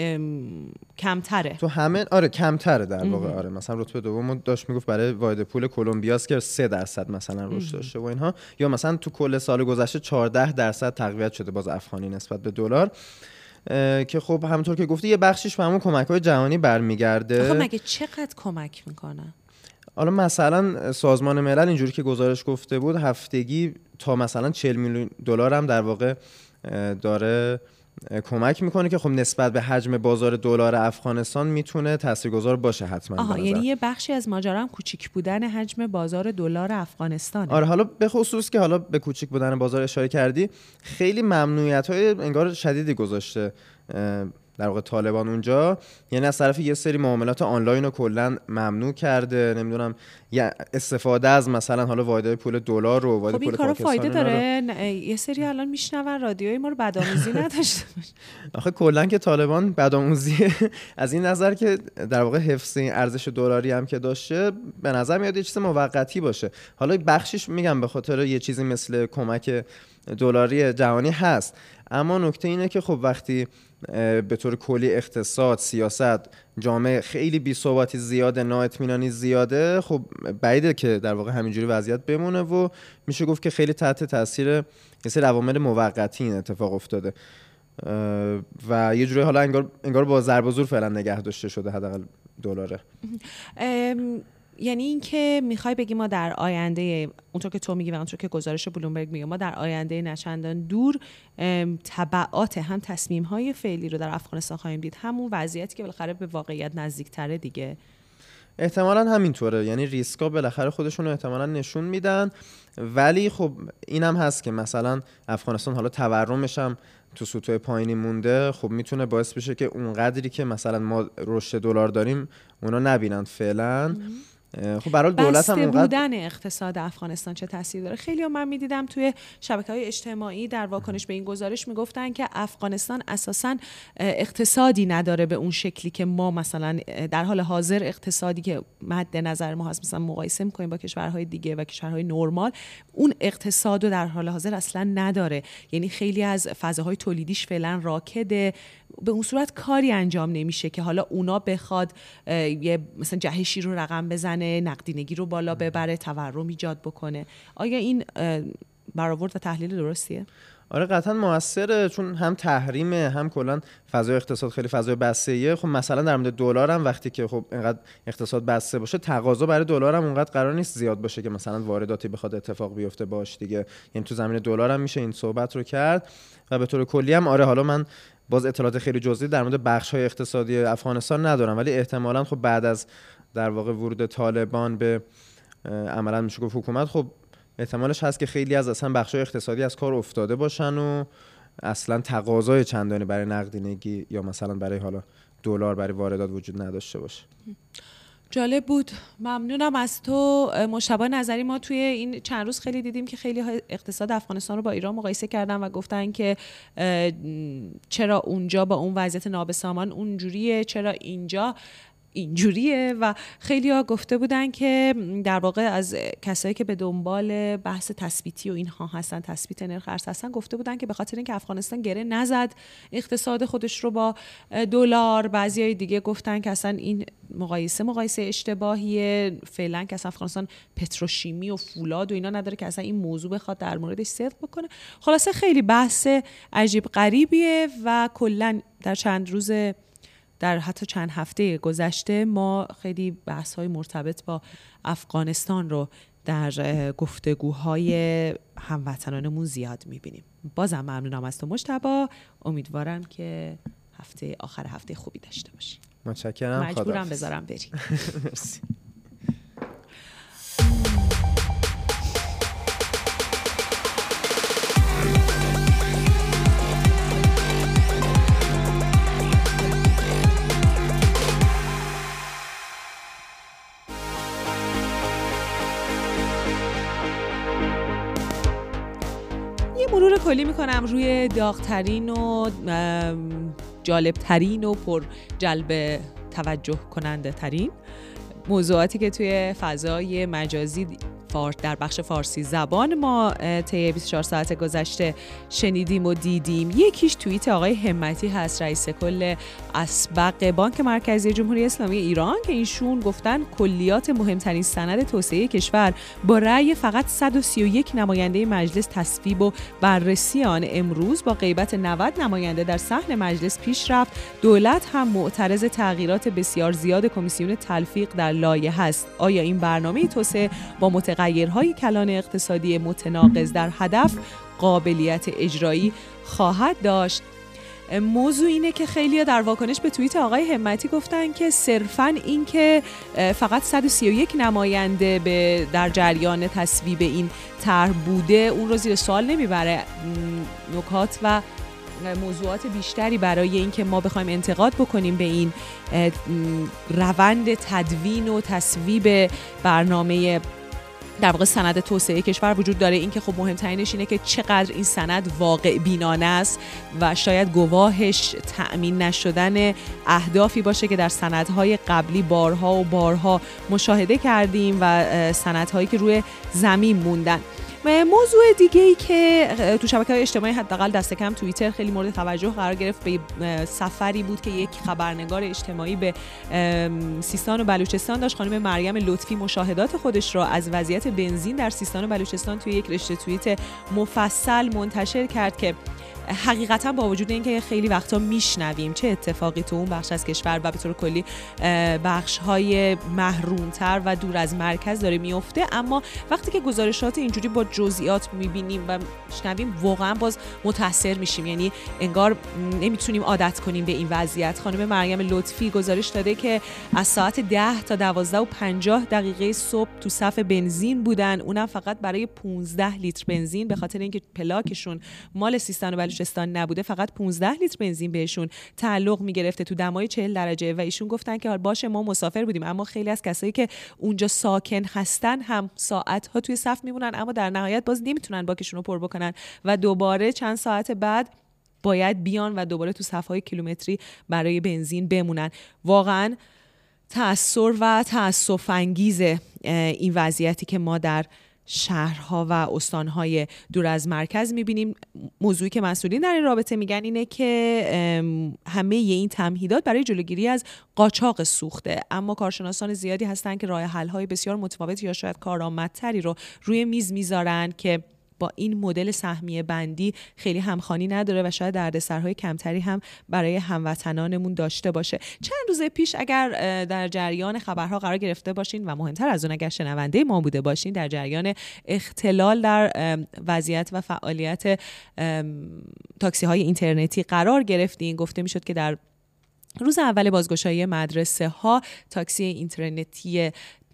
کمتره. تو همه آره کمتره در واقع آره. مثلا رتبه دوم داشت می‌گفت برای واحد پول کلمبیاست که 3 درصد مثلا رشد داشته و اینها. یا مثلا تو کل سال گذشته 14 درصد تقویت شده باز افغانی نسبت به دلار. که خب همونطور که گفتی یه بخشش به همون کمک های جهانی برمیگرده. خب مگه چقدر کمک می‌کنن حالا مثلا سازمان ملل اینجوری که گزارش گفته بود هفتگی تا مثلا 40 میلیون دلار هم در واقع داره کمک می‌کنه که خب نسبت به حجم بازار دلار افغانستان می‌تونه تاثیرگذار باشه حتما آها یعنی یه بخشی از ماجرا هم کوچیک بودن حجم بازار دلار افغانستان آره حالا به خصوص که حالا به کوچیک بودن بازار اشاره کردی خیلی ممنوعیت های انگار شدیدی گذاشته در واقع طالبان اونجا. یعنی از طرف یه سری معاملات آنلاین رو کلا ممنوع کرده نمی‌دونم یا استفاده از مثلا حالا واحدهای پول دلار رو واحد خب این کارو فایده داره. یه سری الان میشنون رادیوی ما رو بدآموزی [laughs] نداشته آخه کلا که طالبان بدآموزی [laughs] از این نظر که در واقع حفظ این ارزش دلاری هم که داشته به نظر میاد یه چیز موقتی باشه. حالا بخشش میگم به خاطر یه چیزی مثل کمک دلاری جهانی هست. اما نکته اینه که خب وقتی به طور کلی اقتصاد سیاست جامعه خیلی بی ثباتی زیاده نااطمینانی زیاده. خب بعیده که در واقع همینجوری وضعیت بمونه و میشه گفت که خیلی تحت تاثیر یه سری عوامل موقتی این اتفاق افتاده. و یه جوری حالا انگار, انگار با ضرب زور فعلا نگه داشته شده حداقل دلاره. یعنی اینکه می‌خوای بگی ما در آینده اونطور که تو میگی و اونطور که گزارش بلومبرگ میگه ما در آینده نچندان دور تبعات هم تصمیم های فعلی رو در افغانستان خواهیم دید. همون وضعیتی که بالاخره به واقعیت نزدیکتره دیگه. احتمالا همینطوره. یعنی ریسکا بالاخره خودشون رو احتمالا نشون میدن. ولی خب اینم هست که مثلا افغانستان حالا تورمش هم تو سطوح پایینی مونده. خب می‌تونه باعث بشه که اون قدری که مثلا ما رشد دلار داریم اونا نبینن فعلا. خب برای دولت هم بودن اقتصاد افغانستان چه تاثیر داره؟ خیلی من می‌دیدم توی شبکه های اجتماعی در واکنش به این گزارش می‌گفتن که افغانستان اساسا اقتصادی نداره به اون شکلی که ما مثلا در حال حاضر اقتصادی که مد نظر ما هست مثلا مقایسه می‌کنیم با کشورهای دیگه و کشورهای نرمال اون اقتصاد رو در حال حاضر اصلا نداره. یعنی خیلی از فضاهای تولیدیش فعلا راکده. به اون صورت کاری انجام نمیشه که حالا اونا بخواد یه مثلا جهشی رو رقم بزنه نقدینگی رو بالا ببره تورم ایجاد بکنه. آیا این برآورد و تحلیل درستیه؟ آره قطعا موثره چون هم تحریمه هم کلا فضای اقتصاد خیلی فضای بسته خب مثلا در مورد دلار هم وقتی که خب اینقدر اقتصاد بسته باشه تقاضا برای دلار هم اونقدر قرار نیست زیاد باشه که مثلا وارداتی بخواد اتفاق بیفته. باش دیگه یعنی تو زمین دلار هم میشه این صحبت رو کرد. و به طور کلی هم آره حالا من باز اطلاعات خیلی جزئی در مورد بخش های اقتصادی افغانستان ندارم ولی احتمالا خب بعد از در واقع ورود طالبان به عملا میشه گفت حکومت خب احتمالش هست که خیلی از اصلا بخش اقتصادی از کار افتاده باشن و اصلا تقاضای چندانی برای نقدینگی یا مثلا برای حالا دلار برای واردات وجود نداشته باشه. جالب بود. ممنونم از تو. مشابه نظری ما توی این چند روز خیلی دیدیم که خیلی اقتصاد افغانستان رو با ایران مقایسه کردن و گفتن که چرا اونجا با اون وضعیت نابسامان اونجوریه چرا اینجا. اینجوریه و خیلی ها گفته بودن که در واقع از کسایی که به دنبال بحث تثبیتی و اینها هستن تثبیت نرخ ارز هستن گفته بودن که به خاطر اینکه افغانستان گره نزد اقتصاد خودش رو با دلار بعضی های دیگه گفتن که اصلا این مقایسه مقایسه اشتباهیه فعلا که اصلا افغانستان پتروشیمی و فولاد و اینا نداره که اصلا این موضوع بخواد در موردش صدق بکنه. خلاصه خیلی بحث عجیب غریبیه و کلا در چند روز در حتی چند هفته گذشته ما خیلی بحث های مرتبط با افغانستان رو در گفتگوهای هموطنانمون زیاد می‌بینیم. بازم ممنونم از تو مشتبا. امیدوارم که هفته آخر هفته خوبی داشته باشی. متشکرم. مجبورم بذارم بری [laughs] [laughs] مرور کلی می‌کنم روی داغترین و جالبترین و پر جلب توجه کننده ترین موضوعاتی که توی فضای مجازی در بخش فارسی زبان ما طی 24 ساعت گذشته شنیدیم و دیدیم. یکیش توییت آقای همتی هست رئیس کل اسبق بانک مرکزی جمهوری اسلامی ایران که ایشون گفتن کلیات مهمترین سند توسعه کشور با رأی فقط 131 نماینده مجلس تصویب و بررسی آن. امروز با غیبت 90 نماینده در صحن مجلس پیش رفت. دولت هم معترض تغییرات بسیار زیاد کمیسیون تلفیق در لایه هست آیا این برنامه توسعه با تغییرهای کلان اقتصادی متناقض در هدف قابلیت اجرایی خواهد داشت. موضوع اینه که خیلی در واکنش به توییت آقای همتی گفتن که صرفا اینکه فقط 131 نماینده به در جریان تصویب این طرح بوده اون رو زیر سوال نمی‌بره. نکات و موضوعات بیشتری برای اینکه ما بخوایم انتقاد بکنیم به این روند تدوین و تصویب برنامه در واقع سند توسعه کشور وجود داره. اینکه خب مهمترینش اینه که چقدر این سند واقع بینانه است و شاید گواهش تأمین نشدن اهدافی باشه که در سندهای قبلی بارها و بارها مشاهده کردیم و سندهایی که روی زمین موندن. موضوع دیگه ای که تو شبکه های اجتماعی حداقل دست کم توییتر خیلی مورد توجه قرار گرفت به سفری بود که یک خبرنگار اجتماعی به سیستان و بلوچستان داشت. خانم مریم لطفی مشاهدات خودش را از وضعیت بنزین در سیستان و بلوچستان توی یک رشته توییت مفصل منتشر کرد که حقیقتا با وجود اینکه خیلی وقتا میشنویم چه اتفاقی تو اون بخش از کشور و به طور کلی بخش های محرومتر و دور از مرکز داره میفته اما وقتی که گزارشات اینجوری با جزئیات می‌بینیم و میشنویم واقعا باز متاثر میشیم. یعنی انگار نمی‌تونیم عادت کنیم به این وضعیت. خانم مریم لطفی گزارش داده که از ساعت 10 تا 12 و 50 دقیقه صبح تو صف بنزین بودن. اونم فقط برای 15 لیتر بنزین به خاطر اینکه پلاکشون مال سیستان و بلوچستان نبوده فقط 15 لیتر بنزین بهشون تعلق می‌گرفته تو دمای 40 درجه و ایشون گفتن که باشه ما مسافر بودیم. اما خیلی از کسایی که اونجا ساکن هستن هم ساعت ها توی صف میمونن اما در نهایت باز نمی‌تونن باکشون رو پر بکنن و دوباره چند ساعت بعد باید بیان و دوباره تو صفهای کیلومتری برای بنزین بمونن. واقعا تأثیر و تأسف انگیز این وضعیتی که ما در شهرها و استانهای دور از مرکز می‌بینیم. موضوعی که مسئولین در این رابطه میگن اینه که همه این تمهیدات برای جلوگیری از قاچاق سوخته. اما کارشناسان زیادی هستن که راه حل بسیار متفاوت یا شاید کارآمدتری رو روی میز می‌ذارن که با این مدل سهمیه بندی خیلی همخانی نداره و شاید دردسرهای کمتری هم برای هموطنانمون داشته باشه. چند روز پیش اگر در جریان خبرها قرار گرفته باشین و مهمتر از اون اگر شنونده ما بوده باشین در جریان اختلال در وضعیت و فعالیت تاکسی های اینترنتی قرار گرفتین. گفته می‌شد که در روز اول بازگشایی مدرسه ها تاکسی اینترنتی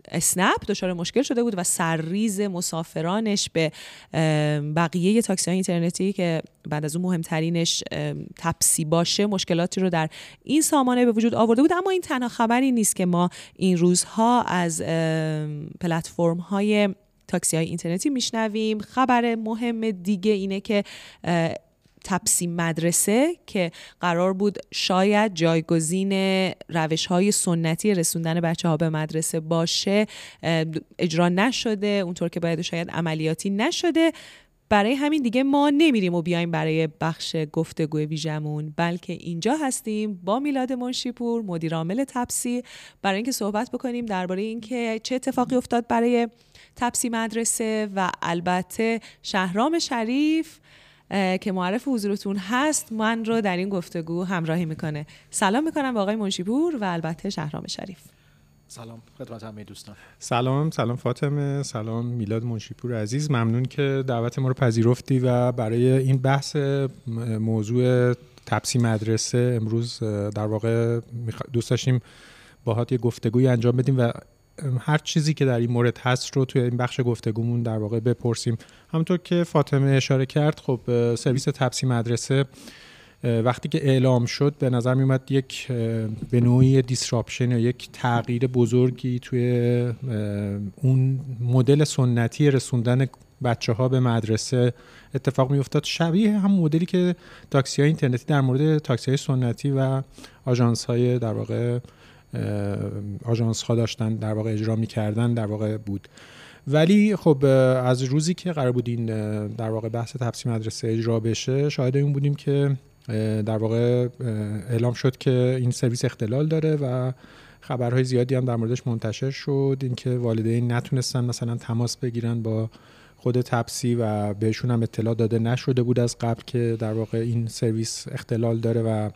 اسنپ دچار مشکل شده بود و سرریز مسافرانش به بقیه تاکسی های اینترنتی که بعد از اون مهمترینش تپسی باشه مشکلاتی رو در این سامانه به وجود آورده بود. اما این تنها خبری نیست که ما این روزها از پلتفرم های تاکسی های اینترنتی میشنویم. خبر مهم دیگه اینه که تپسی مدرسه که قرار بود شاید جایگزین روش های سنتی رسوندن بچه ها به مدرسه باشه اجرا نشده اونطور که باید شاید عملیاتی نشده. برای همین دیگه ما نمیریم و بیایم برای بخش گفتگو ویژمون بلکه اینجا هستیم با میلاد منشیپور مدیر عامل تپسی. برای اینکه صحبت بکنیم درباره اینکه چه اتفاقی افتاد برای تپسی مدرسه و البته شهرام شریف که معرف حضورتون هست من رو در این گفتگو همراهی می‌کنه. سلام می‌کنم به آقای منشیپور و البته شهرام شریف. سلام خدمت همه دوستان. سلام سلام فاطمه سلام میلاد منشیپور عزیز. ممنون که دعوت ما رو پذیرفتی و برای این بحث موضوع تپسی مدرسه امروز در واقع دوست داشتیم باهات یه گفتگوی انجام بدیم و هر چیزی که در این مورد هست رو توی این بخش گفتگومون در واقع بپرسیم. همونطور که فاطمه اشاره کرد خب سرویس تپسی مدرسه وقتی که اعلام شد به نظر می اومد یک به نوعی دیسراپشن یا یک تغییر بزرگی توی اون مدل سنتی رسوندن بچه ها به مدرسه اتفاق می افتاد. شبیه هم مدلی که تاکسی های اینترنتی در مورد تاکسی های سنتی و آژانس های در واقع آژانس ها داشتن در واقع اجرا می‌کردن در واقع بود. ولی خب از روزی که قرار بود این در واقع بحث تفسیر مدرسه اجرا بشه شاهد این بودیم که در واقع اعلام شد که این سرویس اختلال داره و خبرهای زیادی هم در موردش منتشر شد. اینکه والدین نتونستن مثلا تماس بگیرن با خود تپسی و بهشون هم اطلاع داده نشده بود از قبل که در واقع این سرویس اختلال داره و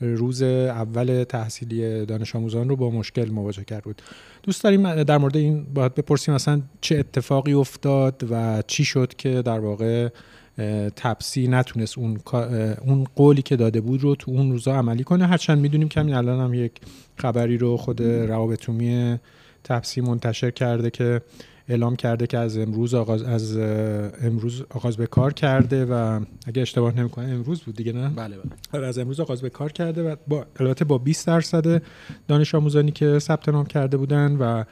روز اول تحصیلی دانش آموزان رو با مشکل مواجه کرد بود. دوست داریم در مورد این باید بپرسیم مثلا چه اتفاقی افتاد و چی شد که در واقع تپسی نتونست اون اون قولی که داده بود رو تو اون روزا عملی کنه؟ هرچند می‌دونیم که همین الان هم یک خبری رو خود روابط تپسی منتشر کرده که اعلام کرده که از امروز آغاز از امروز آغاز به کار کرده و اگه اشتباه نمی‌کنه امروز بود دیگه نه؟ بله بله. آره، از امروز آغاز به کار کرده و با البته با 20 درصد دانش آموزانی که ثبت نام کرده بودن و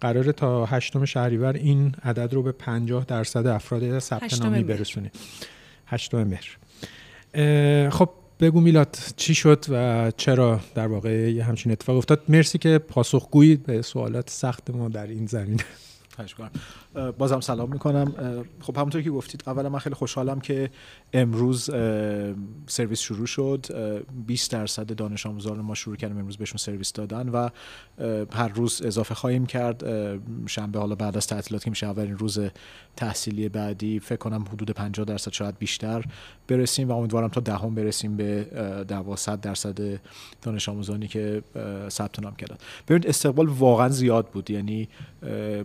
قرار تا هشتم شهریور این عدد رو به 50 درصد افراد ثبت نامی برسونه هشتم مهر. خب بگو میلاد چی شد و چرا در واقع همچین اتفاق افتاد؟ مرسی که پاسخگویی به سوالات سخت ما در این زمینه. بازم سلام می‌کنم. خب همونطور که گفتید اولا من خیلی خوشحالم که امروز سرویس شروع شد 20 درصد دانش آموزان ما شروع کردیم امروز بهشون سرویس دادن و هر روز اضافه خواهیم کرد شنبه حالا بعد از تعطیلات که میشه اولین روز تحصیلی بعدی فکر کنم حدود 50 درصد شاید بیشتر برسیم و امیدوارم تا دهم برسیم به 12 درصد دانش آموزانی که ثبت نام کردن. ببینید استقبال واقعا زیاد بود. یعنی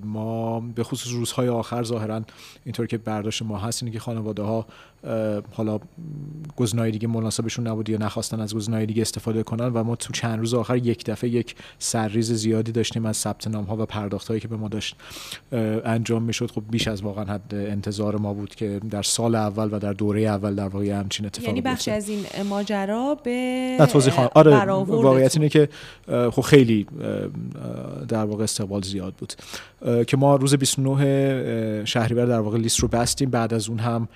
ما به خصوص روزهای آخر ظاهرا اینطور که برداشت ما هست اینه که خانواده ها حالا گزینه‌های دیگه مناسبشون نبود یا نخواستن از گزینه‌های دیگه استفاده کنن و ما تو چند روز آخر یک دفعه یک سرریز زیادی داشتیم از ثبت نام ها و پرداخت هایی که به ما داشت انجام می‌شد. خب بیش از واقعا حد انتظار ما بود که در سال اول و در دوره اول در واقع همچین اتفاقی یعنی بخش از این ماجرا به آره واقعیت اینه که خب خیلی در واقع استقبال زیاد بود. که ما روز 29 شهریور در واقع لیست رو بستیم. بعد از اون هم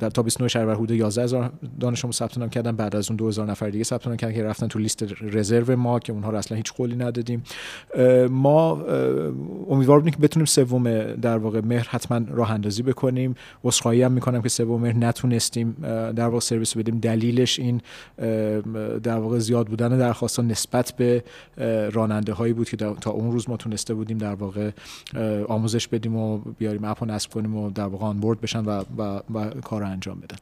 در تا 29 شهریور حدود 11000 دانش آموز ثبت نام کردن. بعد از اون 2000 نفر دیگه ثبت نام کردن که رفتن تو لیست رزرو ما که اونها رو اصلا هیچ قولی ندادیم. ما امیدوار بودیم که بتونیم سوم در واقع مهر حتما راه اندازی بکنیم. وسخایی هم می‌کنم که سوم مهر نتونستیم در واقع سرویس بدیم. دلیلش این در واقع زیاد بودن درخواست نسبت به راننده هایی بود که تا اون روز ما تونسته بودیم در واقع آموزش بدیم و بیاریم اپ نصب کنیم و در واقع آن بورد بشن و, و, و کار انجام بدن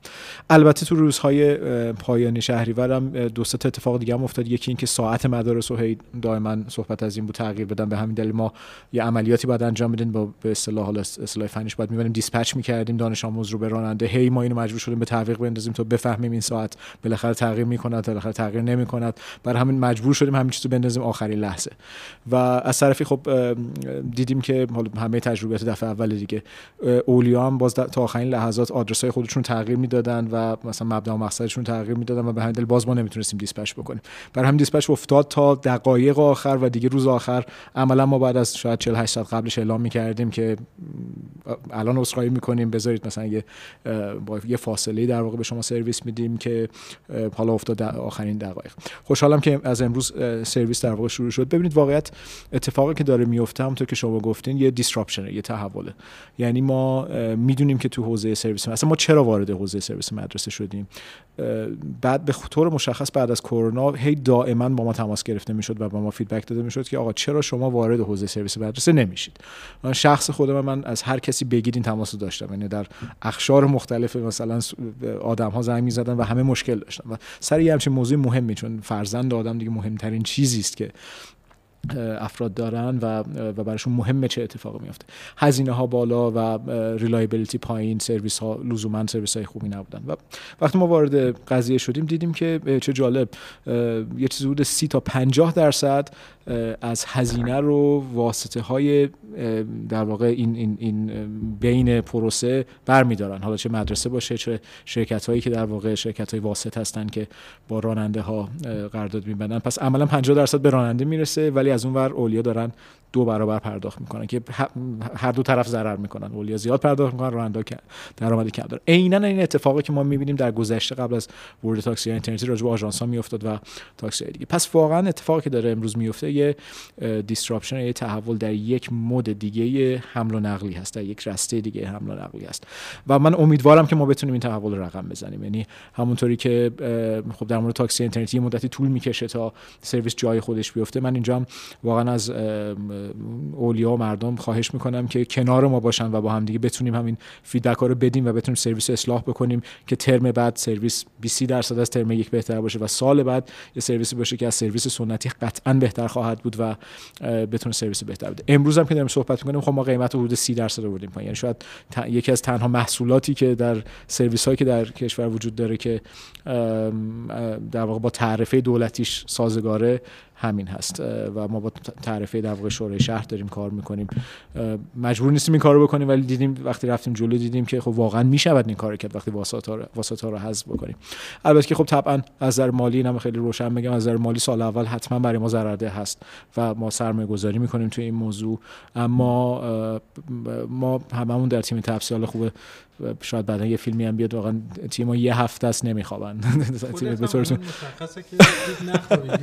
البته تو روزهای پایانی شهریور هم دو سه اتفاق دیگه هم افتاد. یکی اینکه ساعت مدارس و دائما صحبت از این بود تغییر بدن. به همین دلیل ما یه عملیاتی بعد انجام بدیم. با به اصطلاح حالا اصطلاح فنیش بعد می‌بریم دیسپچ می‌کردیم. دانش آموز رو به راننده. هی ما اینو مجبور شدیم به تعویق بندازیم تا بفهمیم این ساعت بالاخره تغییر می‌کند بالاخره تغییر نمی‌کند. برای همین مجبور شدیم همین چیزو بندازیم. آخرین لحظه. و از طرفی خب دیدیم که حالا همه تجربیات دفعه اول دیگه اولیا هم باز تا آخرین لحظات آدرس های تغییر می‌دادن و مثلا مبدا و مقصدشون تغییر می‌دادن و به همین دلیل باز ما نمی‌تونستیم دیسپچ بکنیم. برای همین دیسپچ افتاد تا دقایق آخر و دیگه روز آخر. عملا ما بعد از شاید 48 ساعت قبلش اعلام می‌کردیم که الان عذرخواهی می‌کنیم. بذارید مثلا یه با یه فاصله در واقع به شما سرویس میدیم که حالا افتاد آخرین دقایق. خوشحالم که از امروز سرویس در واقع شروع شد. ببینید واقعیت اتفاقی که داره میفته همونطور که شما گفتین یه disruption یه تحوله. یعنی ما می‌دونیم که تو حوزه سرویس اصلا ما چرا وارد حوزه سرویس مدرسه شدیم. بعد به طور مشخص بعد از کرونا هی دائما با ما تماس گرفته می‌شد و با ما feedback داده می‌شد که آقا چرا شما وارد حوزه سرویس مدرسه نمیشید؟ من شخص خودم من از هر کسی بگید تماس داشتم. یعنی در اقشار مختلف مثلا آدم ها زنگ می‌زدن و همه مشکل داشتن. و سر یه همچین موضوع مهمی چون فرزند آدم دیگه مهمترین چیزی است که افراد دارن و و براشون مهمه چه اتفاقی میفته هزینه ها بالا و reliability پایین سرویس ها لزوما سرویس های خوبی نبودن. و وقتی ما وارد قضیه شدیم دیدیم که چه جالب یه چیزی حدود 30 تا 50 درصد از هزینه رو واسطه های در واقع این, این, این بین پروسه برمیدارن. حالا چه مدرسه باشه چه شرکت هایی که در واقع شرکت های واسط هستن که با راننده ها قرارداد میبندن. پس عملا 50 درصد به راننده می‌رسه ولی از اون ور اولیا دارن دو برابر پرداخت می‌کنن که هر دو طرف ضرر می‌کنن. اولیا زیاد پرداخت می‌کنن راننده درآمد کم دارن. عینا این اتفاقی که ما می‌بینیم در گذشته قبل از ورود تاکسی اینترنتی راجع به آژانس ها میافتاد و تاکسی دیگه. پس واقعا اتفاقی که داره امروز میفته یه disruption یه تحول در یک مود دیگه حمل و نقلی هست در یک رسته دیگه حمل و نقلی هست. و من امیدوارم که ما بتونیم این تحول رقم بزنیم. یعنی همونطوری که خب در مورد تاکسی اینترنتی مدتی طول می‌کشه تا سرویس جای خودش بیفته. من اینجا واقعا از اولیا و مردم خواهش می‌کنم که کنار ما باشن و با هم دیگه بتونیم همین feedback ها رو بدیم و بتونیم سرویس اصلاح بکنیم که ترم بعد سرویس 20 درصد از ترم یک بهتر باشه و سال بعد یه سرویسی باشه که از سرویس سنتی قطعا بهتر خواهد بود و بتونه سرویس بهتر بده. امروز هم که داریم صحبت می‌کنیم خب ما قیمت حدود 30 درصد آوردیم پایین. یعنی شاید یکی از تنها محصولاتی که در سرویس هایی که در کشور وجود داره که در واقع با تعرفه دولتیش سازگاره همین هست و ما با تعرفه در واقع شورای شهر داریم کار می‌کنیم. مجبور نیستیم این کارو بکنیم ولی دیدیم وقتی رفتیم جلو دیدیم که خب واقعا می‌شود این کار کرد وقتی واسطه رو حذف بکنیم. البته که خب طبعا از نظر مالی اینم خیلی روشن میگم از نظر مالی سال اول حتما برای ما ضررده هست و ما سرمایه گذاری می‌کنیم توی این موضوع. اما ما هممون در تیم تفصیل خوبه شاید بعدا یه فیلمی هم بیاد واقعا تیم یه هفته است نمیخوابن. [laughs] تیم به طور مشخصه که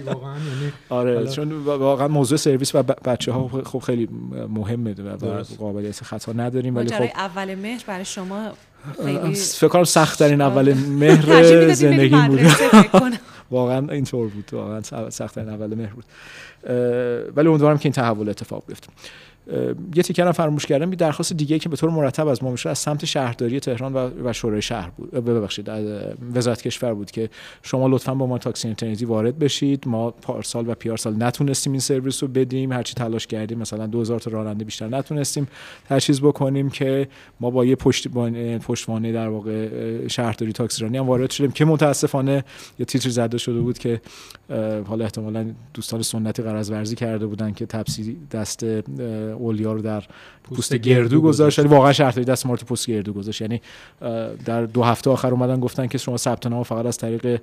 واقعا یعنی آره چون واقعا موضوع سرویس و بچه ها خب خیلی مهمه و قابلیت خطا نداریم ولی خب اول مهر برای شما فکر کنم سخت ترین اول مهر [laughs] زندگی بود. [laughs] واقعا اینطور بود واقعا سخت ترین اول مهر بود. ولی امیدوارم که این تحول اتفاق بیفته. یه تیکر فراموش کردم یه درخواست دیگه که به طور مرتب از ما میشه از سمت شهرداری تهران و, و شورای شهر بود. ببخشید وزارت کشور بود که شما لطفا با ما تاکسی اینترنتی وارد بشید. ما پارسال و پیارسال نتونستیم این سرویس رو بدیم. هرچی تلاش کردیم مثلا 2000 تا راننده بیشتر نتونستیم تجهیز بکنیم که ما با یه پشتوانه در واقع شهرداری تاکسی رانی هم وارد شدیم که متاسفانه یه تیتر زده شده بود که حالا احتمالا دوستان سنتی قرض ورزی کرده بودن که تپسی دست اولیا رو در پوست, گردو گذاشت. ولی واقعا شرطی دست ما پوست گردو گذاشت. یعنی در دو هفته آخر اومدن گفتن که شما ثبت نام فقط از طریق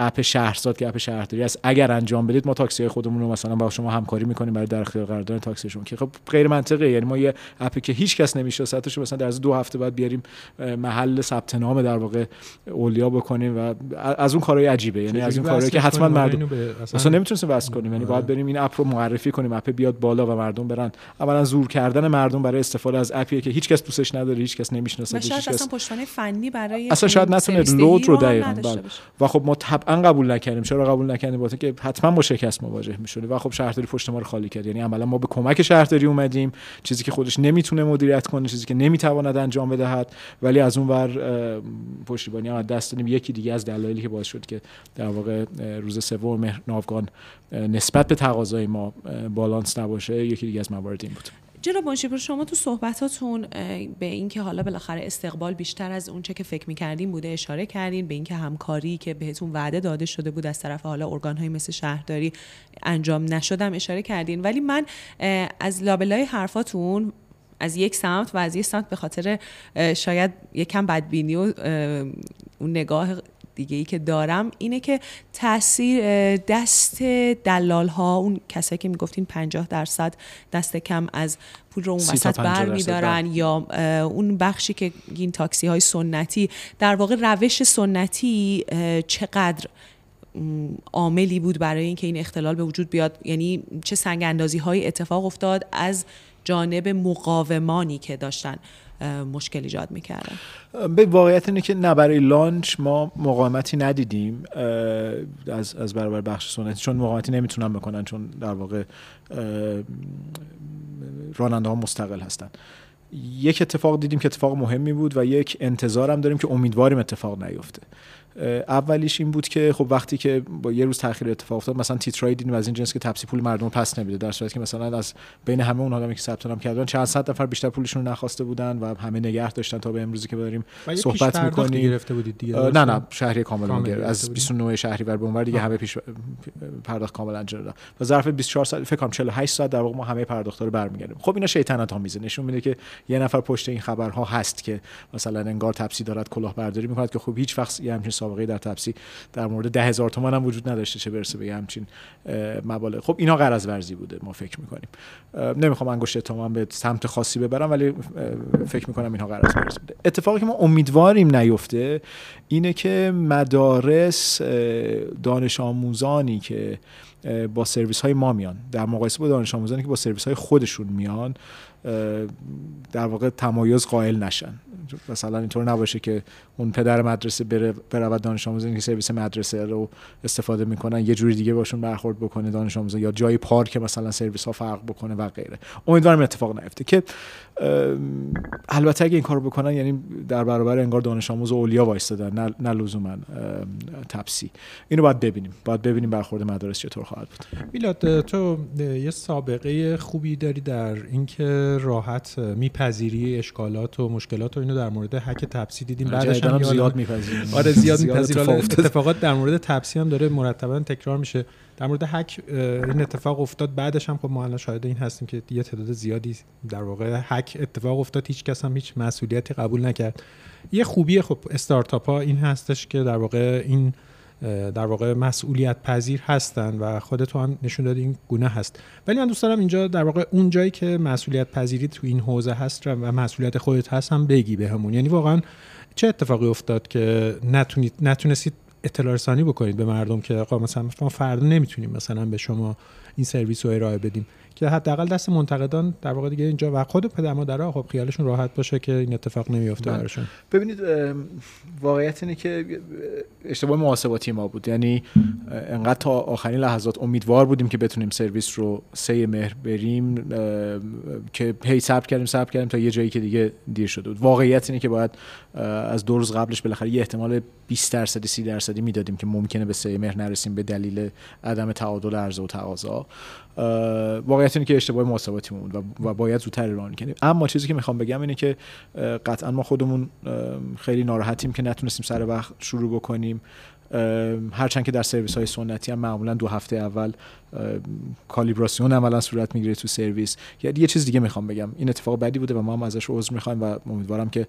اپ شهرزاد که اپ شهرداری است اگر انجام بدید ما تاکسی خودمون رو مثلا با شما همکاری می‌کنیم برای در اختیار قرار دادن تاکسیشون که خب غیر منطقه یعنی ما یه اپی که هیچ کس نمیشناستش مثلا در از دو هفته بعد بیاریم محل ثبت نام در واقع اولیا بکنیم و از اون کارهای عجیبه. یعنی از اون کارهایی که حتما مردم اصلا نمی‌تونیم واسه کنیم. یعنی باید بریم این اپ رو معرفی کنیم اپ بیاد بالا و مردم برن. اولا زور کردن مردم برای استفاده از اپیه که هیچ کس دوستش نداره هیچ کس نمی‌شناسه هیچ کس اصلا پشتوانه فنی برای اصلا شاید نتونه لود رو دقیقاً بله. و خب ما طبعا قبول نکردیم. چرا قبول نکردیم؟ واسه که حتما با شکست مواجه میشونیم و خب شهرداری پشت ما رو خالی کرد. یعنی عملا ما به کمک شهرداری اومدیم. چیزی که خودش نمی‌تونه مدیریت کنه چیزی که نمی‌تواند انجام بدهد. ولی از اون ور پشتیبانی هم دست دادیم. یکی دیگه از دلایلی که باعث شد که در واقع روز سوم مهر ناوگان نسبت به تقاضای ما بالانس نباشه یکی دیگه از موارد این بود. جناب منشیپور شما تو صحبتاتون به اینکه حالا بالاخره استقبال بیشتر از اونچه که فکر می‌کردیم بوده اشاره کردین به اینکه همکاری که بهتون وعده داده شده بود از طرف حالا ارگانهای مثل شهرداری انجام نشدم اشاره کردین. ولی من از لابلای حرفاتون از یک سمت و از یک سمت به خاطر شاید یکم بدبینی و اون نگاه دیگه ای که دارم اینه که تاثیر دست دلال ها اون کسایی که می‌گفتین 50 درصد دست کم از پول رو اون وسط بر میدارن بله. یا اون بخشی که این تاکسی های سنتی در واقع روش سنتی چقدر عاملی بود برای اینکه این اختلال به وجود بیاد یعنی چه سنگ اندازی های اتفاق افتاد از جانب مقاومانی که داشتن مشکل ایجاد می‌کردن. به واقعیت اینه که نه برای لانچ ما مقاومتی ندیدیم از از برابر بخش سنتی چون مقاومتی نمی‌تونن بکنن چون در واقع راننده ها مستقل هستن. یک اتفاق دیدیم که اتفاق مهمی بود و یک انتظارم داریم که امیدواریم اتفاق نیفته. اولیش این بود که خب وقتی که با یه روز تاخیر اتفاق افتاد مثلا تیترای دیدیم از این جنس که تپسی پول مردم پس نمیده. در صورتی که مثلا از بین همه اون آدمی که ثبت نام کردن چند صد نفر بیشتر پولشون رو نخواسته بودن و همه نگه داشتن تا به امروزی که داریم صحبت می‌کنیم. گرفته بودید دیگه نه نه شهری کامل گرفت از 29 شهری به اونور دیگه همه پیش پرداخت کامل انجام دادن. و ظرف 24 ساعت فکر کنم 48 ساعت در واقع ما همه پرداخت رو برمیگردیم. خب اینا شیطنت آمیزه نشون میده که یه نفر پشت این خبرها هست که مثلا انگار تپسی دارد کلاهبرداری می‌کنه که خب هیچ وقت یه همچین سابقه در تپسی در مورد ده هزار تومن هم وجود نداشته چه برسه به همچین مبالغ. خب اینا قرض ورزی بوده ما فکر می‌کنیم. نمی‌خوام انگشت اتهام به سمت خاصی ببرم ولی فکر می‌کنم اینها قرض ورزی بوده. اتفاقی که ما امیدواریم نیفته اینه که مدارس دانش آموزانی که با سرویس های ما میان در مقایسه با دانش آموزانی که با سرویس های خودشون میان در واقع تمایز قائل نشن. مثلا اینطور نباشه که اون پدر مدرسه بره برود دانش آموزان که سرویس مدرسه رو استفاده می‌کنن یه جوری دیگه باشون برخورد بکنه دانش آموزان یا جای پارک مثلا سرویس ها فرق بکنه و غیره. امیدوارم اتفاق نیفته که البته اگه این کارو بکنن یعنی در برابر انگار دانش آموز اولیا وایستادن نه, نه لزوما تپسی. اینو باید ببینیم. باید ببینیم برخورد مدارس چطور خواهد بود. میلاد تو یه سابقه خوبی داری در اینکه راحت میپذیری اشکالات و مشکلات و اینو در مورد هک تپسی دیدیم. بعدش هم زیاد میپذیریم. آره زیاد میپذیریم. اتفاقات در مورد تپسی هم داره مرتبا تکرار میشه. در مورد هک این اتفاق افتاد. بعدش هم خب ما الان شاهد این هستیم که یه تعداد زیادی در واقع هک اتفاق افتاد. هیچ کس هم هیچ مسئولیتی قبول نکرد. یه خوبی خب استارتاپ ها این هستش که در واقع این در واقع مسئولیت پذیر هستن و خودت هم نشون دادی این گونه هست. ولی من دوست دارم اینجا در واقع اون جایی که مسئولیت پذیری تو این حوزه هست و مسئولیت خودت هست هم بگی بهمون. یعنی واقعا چه اتفاقی افتاد که نتونید نتونستید اطلاع رسانی بکنید به مردم که آقا مثلا ما فردا نمی‌تونیم مثلا به شما این سرویس رو ارائه بدیم؟ که حداقل دست منتقدان در واقع دیگه اینجا و خود پدر مادرها خب خیالشون راحت باشه که این اتفاق نمیفته بله. براشون. ببینید واقعیت اینه که اشتباه محاسباتی ما بود. یعنی انقدر تا آخرین لحظات امیدوار بودیم که بتونیم سرویس رو سه مهر بریم که هی صبر کردیم صبر کردیم تا یه جایی که دیگه دیر شده بود. واقعیت اینه که باید از دو روز قبلش بالاخره یه احتمال 20 درصدی 30 درصدی می‌دادیم که ممکنه به سه مهر نرسیم به دلیل عدم تعادل عرضه و تقاضا. واقعیت اینه که اشتباه محاسباتی بود و باید زودتر اعلان کنیم. اما چیزی که می‌خوام بگم اینه که قطعا ما خودمون خیلی ناراحتیم که نتونستیم سر وقت شروع بکنیم. هرچند که در سرویس های سنتی هم معمولا دو هفته اول کالیبراسیون عملا صورت می‌گیره تو سرویس. یعنی یه چیز دیگه می‌خوام بگم. این اتفاق بدی بوده و ما هم ازش عذر می‌خوایم و امیدوارم که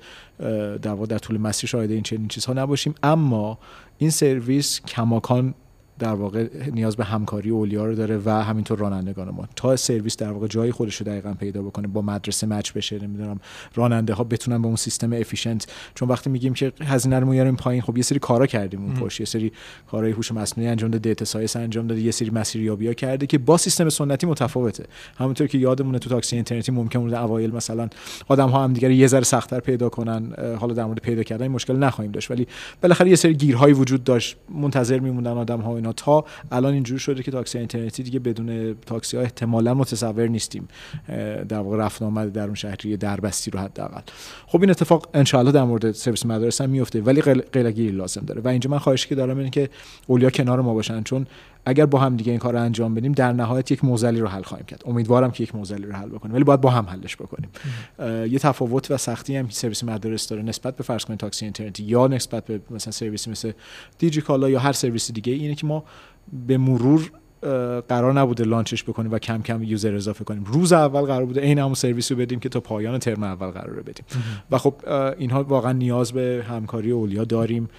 در در طول مسیر شاهد این چنین چیزها نباشیم. اما این سرویس کماکان در واقع نیاز به همکاری اولیا رو داره و همینطور رانندگان ما. تا سرویس در واقع جای خودش رو دقیقا پیدا بکنه با مدرسه match بشه نمی‌دونم راننده ها بتونن به اون سیستم efficient چون وقتی میگیم که هزینه رو میاریم پایین خب یه سری کارا کردیم اون پشت یه سری کارهای هوش مصنوعی انجام داده data science انجام داده یه سری مسیریابی ها کرده که با سیستم سنتی متفاوته. همونطور که یادمونه تو تاکسی اینترنتی ممکن بود اوایل مثلا آدم ها هم دیگه یه ذره سختتر پیدا کنن حالا در مورد پیدا کردن مشکل نخواهیم داشت. ولی بالاخره یه سری گیرهایی وجود داشت منتظر میموندن آدم ها اینا تا الان اینجوری شده که تاکسی اینترنتی دیگه بدون تاکسی ها احتمالا متصور نیستیم. در واقع رفت آمد در اون شهری دربستی رو حداقل. خب این اتفاق ان در مورد سرویس مدارس هم میفته ولی قلقی لازم داره. و اینجا من خواهش که دارم اینه که اولیا کنار ما باشن چون اگر با هم دیگه این کار رو انجام بدیم در نهایت یک معضلی رو حل خواهیم کرد. امیدوارم که یک معضلی رو حل بکنیم. ولی باید با هم حلش بکنیم. یه تفاوت و سختی هم سرویس مدارس داره نسبت به فرض کنید تاکسی اینترنتی یا نسبت به مثلا سرویسی مثل دیجی کالا یا هر سرویس دیگه اینه که ما به مرور قرار نبوده launch ش بکنیم و کم کم user اضافه کنیم. روز اول قرار بوده این همون سرویس رو بدیم که تا پایان ترم اول قراره بدیم. و خب اینها واقعا نیاز به همکاری اولیا داریم.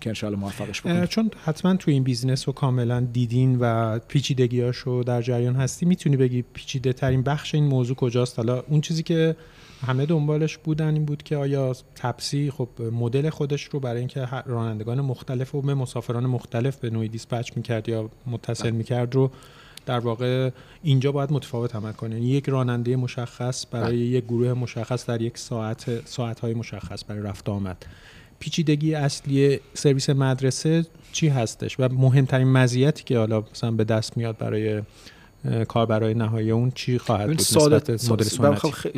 که انشاءالله موفقش بکنیم. چون حتما تو این business رو کاملا دیدین و پیچیدگیاشو در جریان هستی می‌تونی بگی پیچیده ترین بخش این موضوع کجاست؟ حالا اون چیزی که همه دنبالش بودن این بود که آیا تپسی خب مدل خودش رو برای اینکه رانندگان مختلف و به مسافران مختلف به نوعی dispatch می‌کرد یا متصل می‌کرد رو در واقع اینجا باید متفاوت عمل کنه. یعنی یک راننده مشخص برای بله. یک گروه مشخص در یک ساعت ساعتهای مشخص برای رفت آمد. پیچیدگی اصلی سرویس مدرسه چی هستش و مهمترین مزیتی که حالا مثلا به دست میاد برای کار برای نهایی اون چی خواهد بود ساده مدل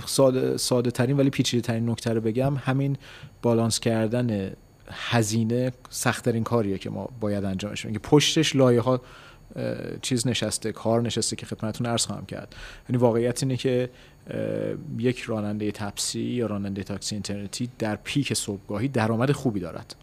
ساده, ساده ترین ولی پیچیده ترین نکته رو بگم همین بالانس کردن هزینه سختترین کاریه که ما باید انجامش بدیم. پشتش لایه ها چیز نشسته کار نشسته که خدمتتون عرض خواهم کرد. یعنی واقعیت اینه که یک راننده تپسی یا راننده تاکسی اینترنتی در پیک صبحگاهی درآمد خوبی دارد.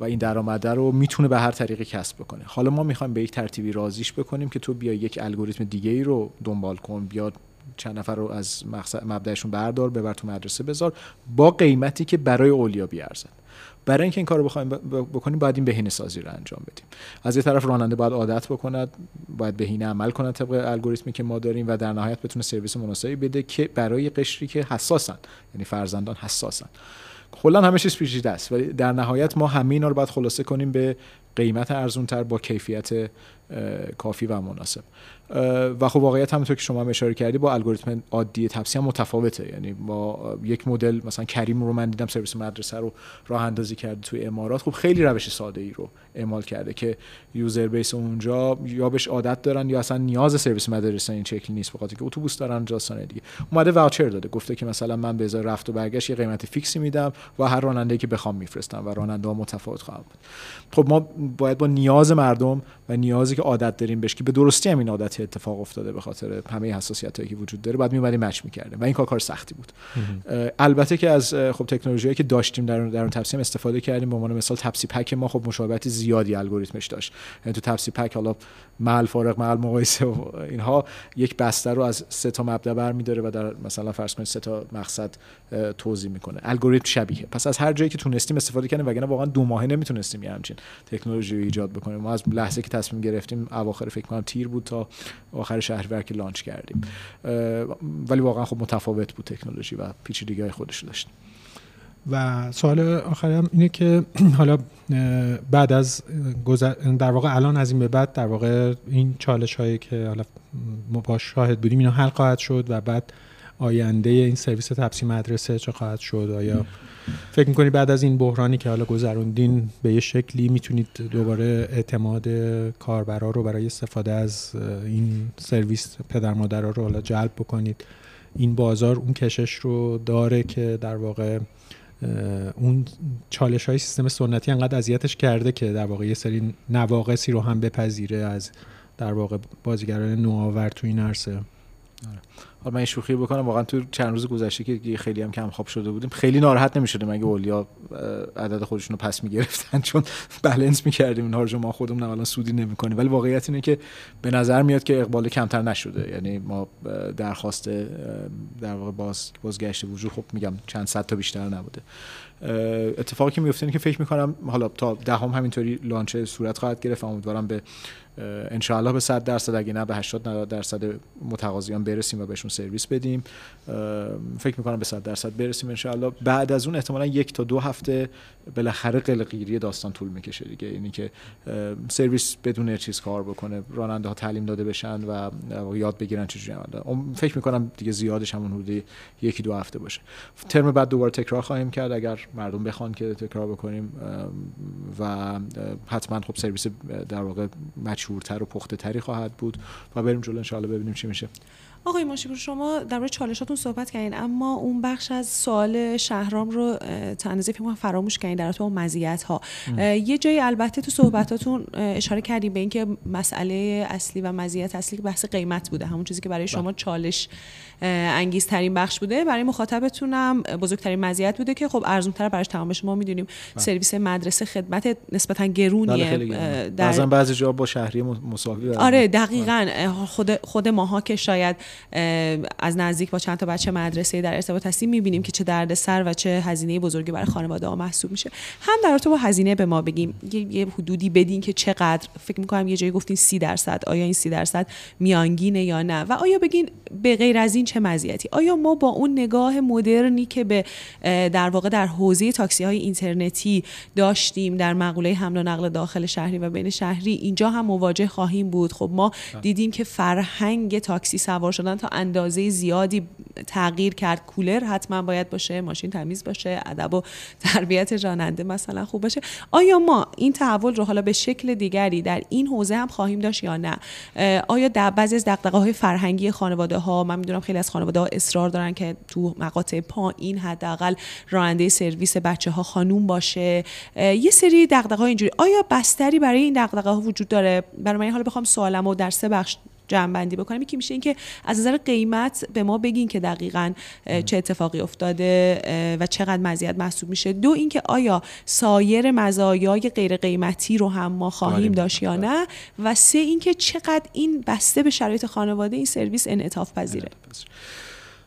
و این درآمده رو می‌تونه به هر طریقی کسب بکنه. حالا ما می‌خوایم به یک ترتیبی رازیش بکنیم که تو بیا یک الگوریتم دیگه ای رو دنبال کن بیا چند نفر رو از مبدأشون بردار ببر تو مدرسه بذار با قیمتی که برای اولیا بیارزد برای اینکه این کار رو بخوایم بکنیم باید این بهینه سازی رو انجام بدیم. از یه طرف راننده باید عادت بکند باید بهینه عمل کند طبق الگوریتمی که ما داریم و در نهایت بتونه سرویس مناسبی بده که برای قشری که حساسن یعنی فرزندان حساسن. کلا همه چیز پیچیده است ولی در نهایت ما همه اینا رو باید خلاصه کنیم به قیمت ارزون تر با کیفیت کافی و مناسب. و خب واقعیت همونطور که شما هم اشاره کردی با الگوریتم عادی تپسی هم متفاوته. یعنی با یک مدل مثلا کریم رو من دیدم سرویس مدرسه رو راه اندازی کرده توی امارات. خب خیلی روش ساده ای رو اعمال کرده که یوزر بیس اونجا یا بهش عادت دارن یا اصلا نیاز سرویس مدرسه این شکلی نیست بخاطر که اتوبوس دارن جاستانه دیگه. اومده واوچر داده گفته که مثلا من به ازای رفت و برگشت یه قیمت فیکسی میدم و هر راننده که بخوام میفرستم و راننده ها متفاوت خواهم بود. خب ما باید با نیاز مردم و نیازی که عادت داریم بهش که به درستی هم این عادت اتفاق افتاده به خاطر همه حساسیت هایی که وجود داره بعد میومدیم مچ می‌کردیم و این کار کار سختی بود. البته که از خب تکنولوژی که داشتیم در در اون تپسی استفاده کردیم به عنوان مثال تپسی پک ما خب مشابهت زیادی الگوریتمش داشت. یعنی تو تپسی پک حالا محل فارق محل مقایسه و اینها یک بسته رو از سه تا مبدا برمیداره و در مثلا فرض کنید سه تا مقصد توضیح می‌کنه. الگوریتم شبیه پس از هر جایی که تونستیم استفاده کردیم وگرنه واقعا دو ماهه نمی‌تونستیم یه همچین تکنولوژی رو ایجاد بکنیم. ما از لحظه که تصمیم گرفتیم اواخر فکر کنم تیر بود تا آخر شهریور که لانچ کردیم. ولی واقعا خب متفاوت بود تکنولوژی و پیچیدگی‌های خودش داشت و سوال آخرم اینه که [clears throat] حالا بعد از در واقع الان از این به بعد در واقع این چالش هایی که حالا ما شاهد بودیم اینا حل خواهد شد و بعد آینده این سرویس تپسی مدرسه چه خواهد شد؟ آیا فکر می‌کنی بعد از این بحرانی که حالا گذروندین به یه شکلی می‌تونید دوباره اعتماد کاربرا رو برای استفاده از این سرویس پدر مادرها رو حالا جلب بکنید؟ این بازار اون کشش رو داره که در واقع اون چالش های سیستم سنتی انقدر اذیتش کرده که در واقع یه سری نواقصی رو هم بپذیره از در واقع بازیگران نوآور تو این عرصه. آره. حالا من شوخی بکنم واقعا تو چند روز گذشته که خیلی هم کم خواب شده بودیم خیلی ناراحت نمی‌شدیم اگه اولیا عدد خودشون رو پس می‌گرفتن چون بلنس می‌کردیم اینها رو ما خودمون الان سودی نمی‌کنیم. ولی واقعیت اینه که به نظر میاد که اقبال کمتر نشده. یعنی ما درخواست در واقع باز بازگشت وجود خب میگم چند صد تا بیشتر نبوده. اتفاقی که میفته که فکر می‌کنم حالا تا دهم ده همینطوری لانچ صورت خواهد گرفت. امیدوارم به انشاءالله به 100 درصد اگه نه به 80 90 درصد متقاضیان برسیم و بهشون سرویس بدیم. فکر می‌کنم به 100 درصد برسیم انشاءالله. بعد از اون احتمالا یک تا دو هفته بالاخره قلقیری داستان طول می‌کشه دیگه. اینی که سرویس بدون چیز کار بکنه راننده ها تعلیم داده بشن و یاد بگیرن چجوری فکر می‌کنم دیگه زیادش همون حدود یکی دو هفته باشه. ترم بعد دوباره تکرار خواهیم کرد. اگر مردم بخوان که تکرار بکنیم و حتما خب سرویس در واقع مشهورتر و پخته تری خواهد بود. و بریم جلو ان ببینیم چی میشه. آقای ماشیپور شما در مورد چالشاتون صحبت کردین اما اون بخش از سوال شهرام رو تنظیف فکر فراموش کردین در اون مزیت ها یه جایی البته تو صحبتاتون اشاره کردیم به اینکه مسئله اصلی و مزیت اصلی بحث قیمت بوده همون چیزی که برای شما بله. چالش انگیزترین بخش بوده. برای مخاطبتونم بزرگترین مزیت بوده که خب ارزونتر براش تمام شما می‌دونیم بله. سرویس مدرسه خدمت نسبتا گرونیه. بله در بعضی جا با شهری مساوی آره دقیقاً خود خود ماها که شاید از نزدیک با چند تا بچه مدرسه در ارتباط هستیم. می‌بینیم که چه دردسر و چه هزینه بزرگی برای خانواده ها محسوب میشه. هم در رابطه با هزینه به ما بگیم. یه حدودی بدین که چقدر. فکر می‌کنم یه جایی گفتین سی درصد. آیا این سی درصد میانگینه یا نه؟ و آیا بگین به غیر از این چه مزیتی؟ آیا ما با اون نگاه مدرنی که به در واقع در حوزه تاکسی های اینترنتی داشتیم در مقوله حمل و نقل داخل شهری و بین شهری اینجا هم مواجه خواهیم بود. خب ما بله. دیدیم که فرهنگ تاکسی سوار شدن تا اندازه زیادی تغییر کرد. کولر حتما باید باشه ماشین تمیز باشه ادب و تربیت راننده مثلا خوب باشه. آیا ما این تحول رو حالا به شکل دیگری در این حوزه هم خواهیم داشت یا نه؟ آیا در بعضی از دغدغه‌های های فرهنگی خانواده ها من می‌دونم خیلی از خانواده ها اصرار دارن که تو مقاطع پایین حداقل راننده سرویس بچه ها خانوم باشه. یه سری دغدغه اینجوری. آیا بستری برای این دغدغه ها وجود داره؟ برای من حالا بخوام سوالمو در سه بخش جمع بکنیم. یکی میشه اینکه از نظر قیمت به ما بگین که دقیقا چه اتفاقی افتاده و چقدر مزیت محسوب میشه. دو اینکه آیا سایر مزایای غیر قیمتی رو هم ما خواهیم داشت یا نه؟ و سه اینکه چقدر این بسته به شرایط خانواده این سرویس انعطاف پذیره.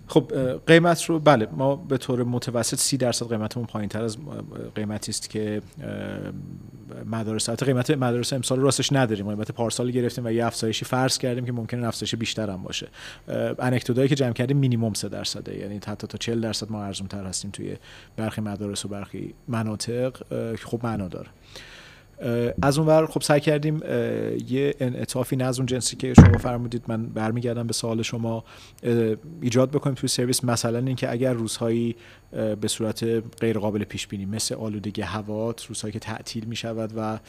خب قیمت رو بله ما به طور متوسط سی درصد قیمتمون پایین تر از قیمتی است که مدارس حتی قیمت مدارس امسال راستش نداریم. قیمت پارسال گرفتیم و یه افزایشی فرض کردیم که ممکنه افزایش بیشتر هم باشه. انکدوتایی که جمع کردیم مینیمم 3 درصده یعنی حتی تا 40 درصد ما ارزون تر هستیم توی برخی مدارس و برخی مناطق که خب معنا داره. از اون ور خب سعی کردیم یه انعطافی نه از اون جنسی که شما فرمودید من برمیگردم به سوال شما. ایجاد بکنیم توی سرویس مثلا اینکه اگر روزهایی به صورت غیر قابل پیش بینی مثل آلودگی هوا روزهایی که تعطیل می شود و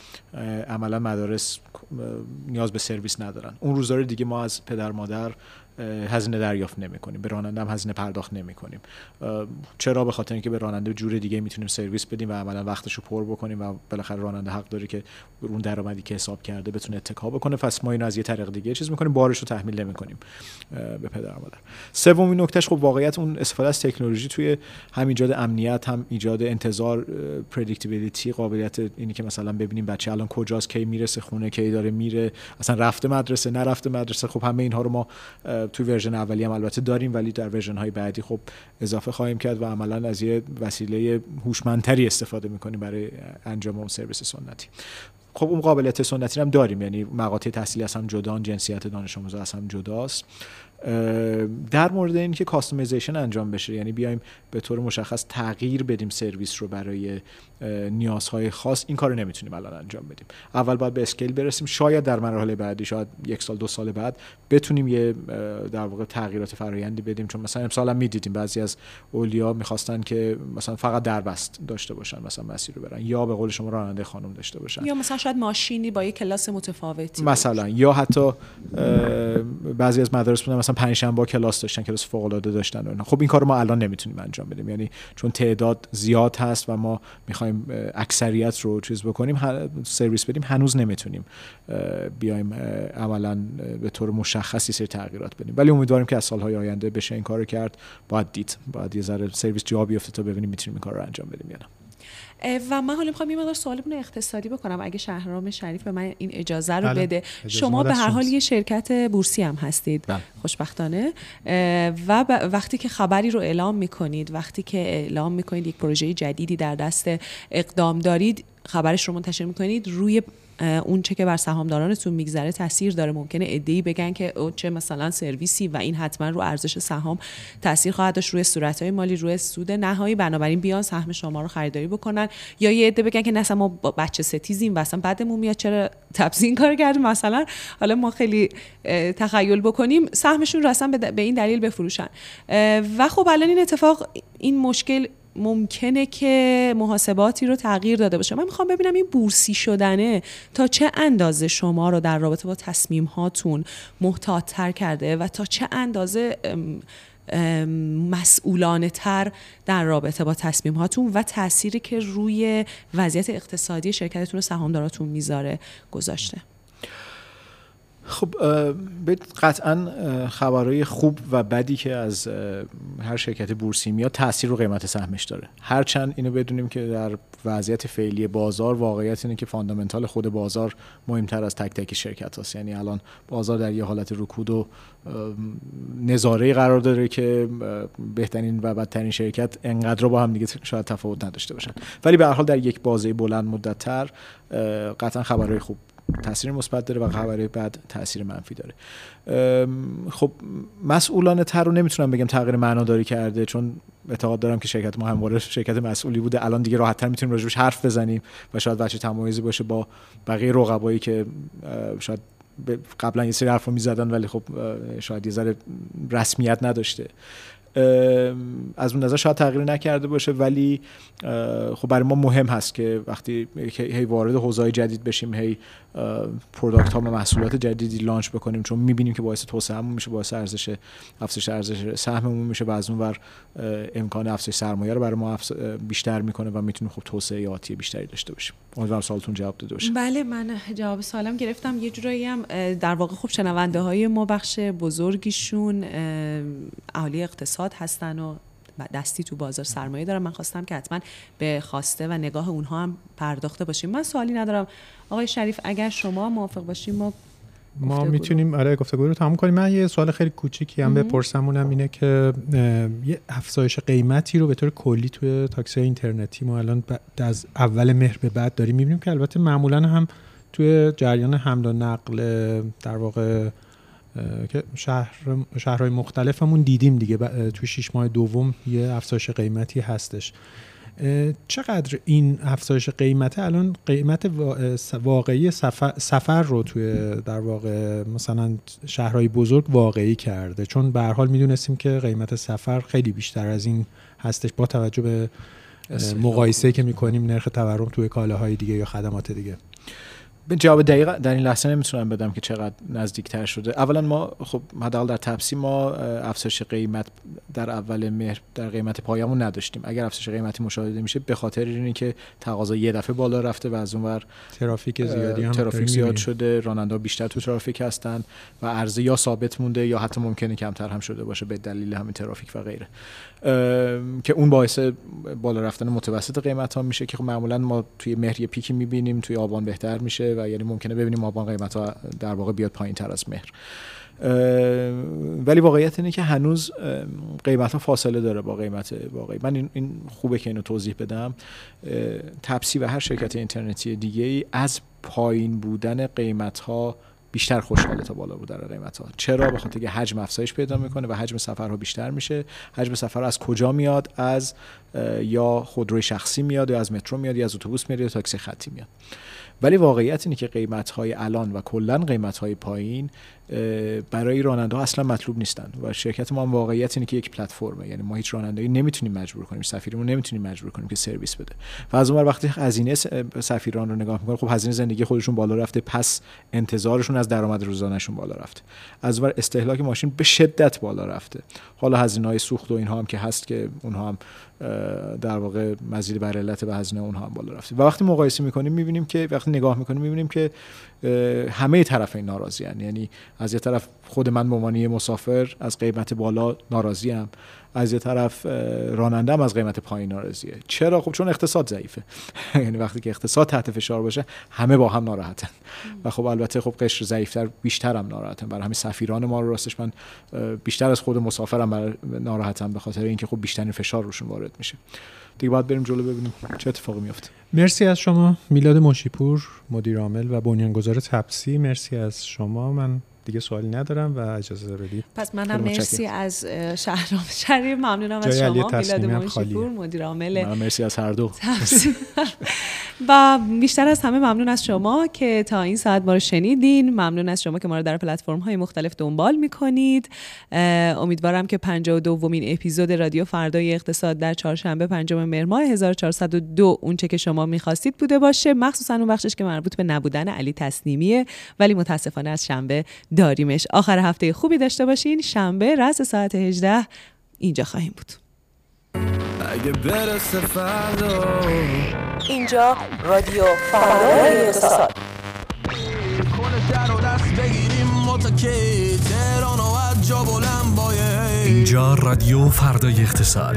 عملا مدارس نیاز به سرویس ندارن. اون روزها دیگه ما از پدر مادر هزینه دریافت نمی کنیم به راننده هم هزینه پرداخت نمی کنیم چرا؟ به خاطر اینکه به راننده جور دیگه می‌تونیم سرویس بدیم و عملا وقتش رو پر بکنیم و بالاخره راننده حق داره که اون درآمدی که حساب کرده بتونه اتکا بکنه. پس ما اینو از یه طریق دیگه چیز می‌کنیم بارش رو تحمیل نمی کنیم به پدر مادر. سومین نکتهش خب واقعیت اون استفاده از تکنولوژی توی هم ایجاد امنیت هم ایجاد انتظار predictability قابلیت اینی که مثلا ببینیم بچه الان کجاست کی می‌رسه خونه کی داره میره اصلا رفته مدرسه نرفته مدرسه. خب همه اینها رو ما توی version اولی هم البته داریم ولی در version های بعدی خب اضافه خواهیم کرد و عملا از یه وسیله هوشمندتری استفاده می‌کنیم برای انجام اون سرویس سنتی. خب اون قابلیت سنتی هم داریم یعنی مقاطع تحصیلی از هم جدا جنسیت دانش آموز از هم جداست. در مورد اینکه customization انجام بشه یعنی بیایم به طور مشخص تغییر بدیم سرویس رو برای نیازهای خاص این کار رو نمی‌تونیم الان انجام بدیم. اول باید به scale برسیم. شاید در مرحله بعدی شاید یک سال دو سال بعد بتونیم یه در واقع تغییرات فرایندی بدیم. چون مثلا امسال هم می‌دیدیم بعضی از اولیا می‌خواستن که مثلا فقط دربست داشته باشن مثلا مسیر رو برن. یا به قول شما راننده خانم داشته باشن. یا مثلا شاید ماشینی با یک کلاس متفاوتی. مثلا. یا حتی بعضی از مدارس بودن مثلا پنج شنبه کلاس داشتن کلاس فوق العاده داشتن خب این کارو ما الان نمی‌تونیم انجام بدیم. یعنی چون تعداد زیاد هست و ما می‌خوایم اکثریت رو چیز بکنیم سرویس بدیم هنوز نمی‌تونیم بیایم عملا به طور مشخصی سری تغییرات بدیم. ولی امیدواریم که از سالهای آینده بشه این کارو کرد. باید دید. باید یه ذره سرویس جا بیفته تا ببینیم می‌تونیم این کار رو انجام بدیم یا نه. و من حالا می‌خوام یه مقدار سوال اقتصادی بکنم اگه شهرام شریف به من این اجازه رو بله. بده شما به هر حال یه شرکت بورسی هم هستید بله. خوشبختانه و وقتی که خبری رو اعلام می‌کنید وقتی که اعلام می‌کنید یک پروژه جدیدی در دست اقدام دارید خبرش رو منتشر می‌کنید روی اون چه که بر سهامدارانتون میگذره تاثیر داره. ممکنه ای بگن که چه مثلا سرویسی و این حتما رو ارزش سهام تاثیر خواهد داشت روی صورتهای مالی روی سود نهایی. بنابراین بیان سهم شما رو خریداری بکنن. یا یه عده بگن که مثلا ما بچه ستیزیم و اصلا بعدمون میاد چرا تبزین کار کردیم؟ مثلا حالا ما خیلی تخیل بکنیم سهمشون رو اصلا به این دلیل بفروشن. و خب الان این اتفاق این مشکل ممکنه که محاسباتی رو تغییر داده باشه. من می‌خوام ببینم این بورسی شدنه تا چه اندازه شما رو در رابطه با تصمیم هاتون محتاط کرده و تا چه اندازه مسئولانه تر در رابطه با تصمیم هاتون و تأثیری که روی وضعیت اقتصادی شرکتتون و سهامداراتون می‌ذاره گذاشته. خب قطعا خبرهای خوب و بدی که از هر شرکت بورسی میاد تاثیر رو قیمت سهمش داره. هرچند اینو بدونیم که در وضعیت فعلی بازار واقعیت اینه که فاندامنتال خود بازار مهمتر از تک تک شرکت هست یعنی الان بازار در یه حالت رکود و نظاره قرار داره که بهترین و بدترین شرکت انقدر با هم دیگه شاید تفاوت نداشته باشن. ولی به هر حال در یک بازه بلند مدت تر قطعا خبرهای خوب. تاثیر مثبت داره و خبر بعد تاثیر منفی داره. خب مسئولان تر رو نمی‌تونم بگم تغییر معناداری کرده چون اعتقاد دارم که شرکت ما همواره شرکت مسئولی بوده. الان دیگه راحتتر می‌تونیم راجبش حرف بزنیم و شاید بچه تمایزی باشه با بقیه رقبایی که شاید قبلا یه سری حرف رو می‌زدن ولی خب شاید یه ذره رسمیت نداشته. از اون نظر شاید تغییر نکرده باشه ولی خب برای ما مهم هست که وقتی هی وارد حوزه جدید بشیم هی product ها و محصولات جدیدی launch بکنیم چون می‌بینیم که باعث توسعهمون میشه باعث ارزش افزایش ارزش سهممون میشه و از اون ور امکان افزایش سرمایه رو برای ما بیشتر می‌کنه و می‌تونیم خب توسعه آتی بیشتری داشته باشیم. امیدوارم سوالتون جواب داده باشه. بله من جواب سوالم گرفتم. یه جورایی هم در واقع خب شنونده های ما بخش بزرگیشون اهالی اقتصاد هستن و دستی تو بازار سرمایه دارم. من خواستم که حتما به خواسته و نگاه اونها هم پرداخته باشیم. من سوالی ندارم. آقای شریف اگر شما موافق باشیم ما ما می‌تونیم آره گفتگو رو تمام کنیم. من یه سوال خیلی کوچیکی هم بپرسم اونم اینه که یه افزایش قیمتی رو به طور کلی توی تاکسی اینترنتی ما الان از اول مهر به بعد داریم می‌بینیم که البته معمولا هم توی جریان حمل و نقل در واقع که شهر شهرهای مختلفمون دیدیم دیگه. تو شیش ماه دوم یه افزایش قیمتی هستش. چقدر این افزایش قیمت الان قیمت واقعی سفر, سفر رو توی در واقع مثلا شهرهای بزرگ واقعی کرده؟ چون به هر حال می‌دونستیم که قیمت سفر خیلی بیشتر از این هستش با توجه به مقایسه که می‌کنیم نرخ تورم توی کالاهای دیگه یا خدمات دیگه. جواب دقیق در این لحظه نمی‌تونم بدم که چقدر نزدیکتر شده. اولا ما خب حداقل در تپسی ما افزایش قیمت در اول مهر در قیمت پایمون نداشتیم. اگر افزایش قیمتی مشاهده میشه به خاطر اینه که تقاضا یه دفعه بالا رفته و از اونور ترافیک زیادی هم ترافیک زیاد شده راننده بیشتر تو ترافیک هستن و عرضه یا ثابت مونده یا حتی ممکنه کمتر هم شده باشه به دلیل همین ترافیک و غیره. که اون باعث بالا رفتن متوسط قیمت ها میشه که خب معمولا ما توی مهر پیکی می‌بینیم توی آبان بهتر میشه و یعنی ممکنه ببینیم آبان قیمت ها در واقع بیاد پایین تر از مهر. ولی واقعیت اینه که هنوز قیمت ها فاصله داره با قیمت واقعی. من این خوبه که اینو توضیح بدم. تپسی و هر شرکت اینترنتی دیگه از پایین بودن قیمت ها بیشتر خوشحاله تا بالا بودن قیمت ها چرا؟ به خاطر که حجم افزایش پیدا می‌کنه و حجم سفرها بیشتر میشه. حجم سفر از کجا میاد؟ از یا خودروی شخصی میاد یا از مترو میاد یا از اتوبوس میاد یا تاکسی خطی میاد. ولی واقعیت اینه که قیمت های الان و کلا قیمت های پایین برای راننده ها اصلا مطلوب نیستن و شرکت ما هم واقعیت اینه که یک پلتفرمه. یعنی ما هیچ راننده‌ای نمی‌تونیم مجبور کنیم سفیرمون نمی‌تونیم مجبور کنیم که سرویس بده. و از اون وقتی هزینه سفیران رو نگاه می‌کنه خب هزینه زندگی خودشون بالا رفته پس انتظارشون از درآمد روزانهشون بالا رفته. از اون استهلاک ماشین به شدت بالا رفته. حالا هزینه های سوخت و اینها هم که هست که اونها هم در واقع مزید بر علت به هزینه اونها هم بالا رفته. و وقتی مقایسه می‌کنیم می‌بینیم که وقتی نگاه می‌کنیم می‌بینیم که همه طرفین ناراضی هن. یعنی از یه طرف خود من به عنوان مسافر از قیمت بالا ناراضی هم از یه طرف راننده هم از قیمت پایین ناراضیه. چرا؟ خب چون اقتصاد ضعیفه. [laughs] یعنی وقتی که اقتصاد تحت فشار باشه همه با هم ناراحتن. و خب البته خب قشر ضعیفتر بیشتر هم ناراحتن. برای همین سفیران ما رو راستش من بیشتر از خود مسافرم ناراحتم به خاطر اینکه خب بیشترین فشار روشون وارد میشه. دیگه باید بریم جلو ببینیم چه اتفاقی میفته مرسی از شما میلاد مشیپور مدیر عامل و بنیانگذار تپسی. مرسی از شما. من دیگه سوالی ندارم و اجازه بدید پس منم مرسی از شهرام شریف ممنونم از شما. میلاد منشیپور مدیر عامل مرسی از هر دو. [laughs] و بیشتر از همه ممنون از شما که تا این ساعت ما رو شنیدین. ممنون از شما که ما رو در پلتفرم های مختلف دنبال می‌کنید. امیدوارم که 52 دومین اپیزود رادیو فردای اقتصاد در چهارشنبه پنجم مهر ماه 1402 اونچه که شما می‌خواستید بوده باشه. مخصوصا اون بخشش که مربوط به نبودن علی تسنیمیه ولی متاسفانه از شنبه داریمش. آخر هفته خوبی داشته باشین. شنبه رس ساعت 18 اینجا خواهیم بود. اگه برسه فردا. اینجا رادیو فردای اقتصاد. اینجا رادیو فردای اقتصاد.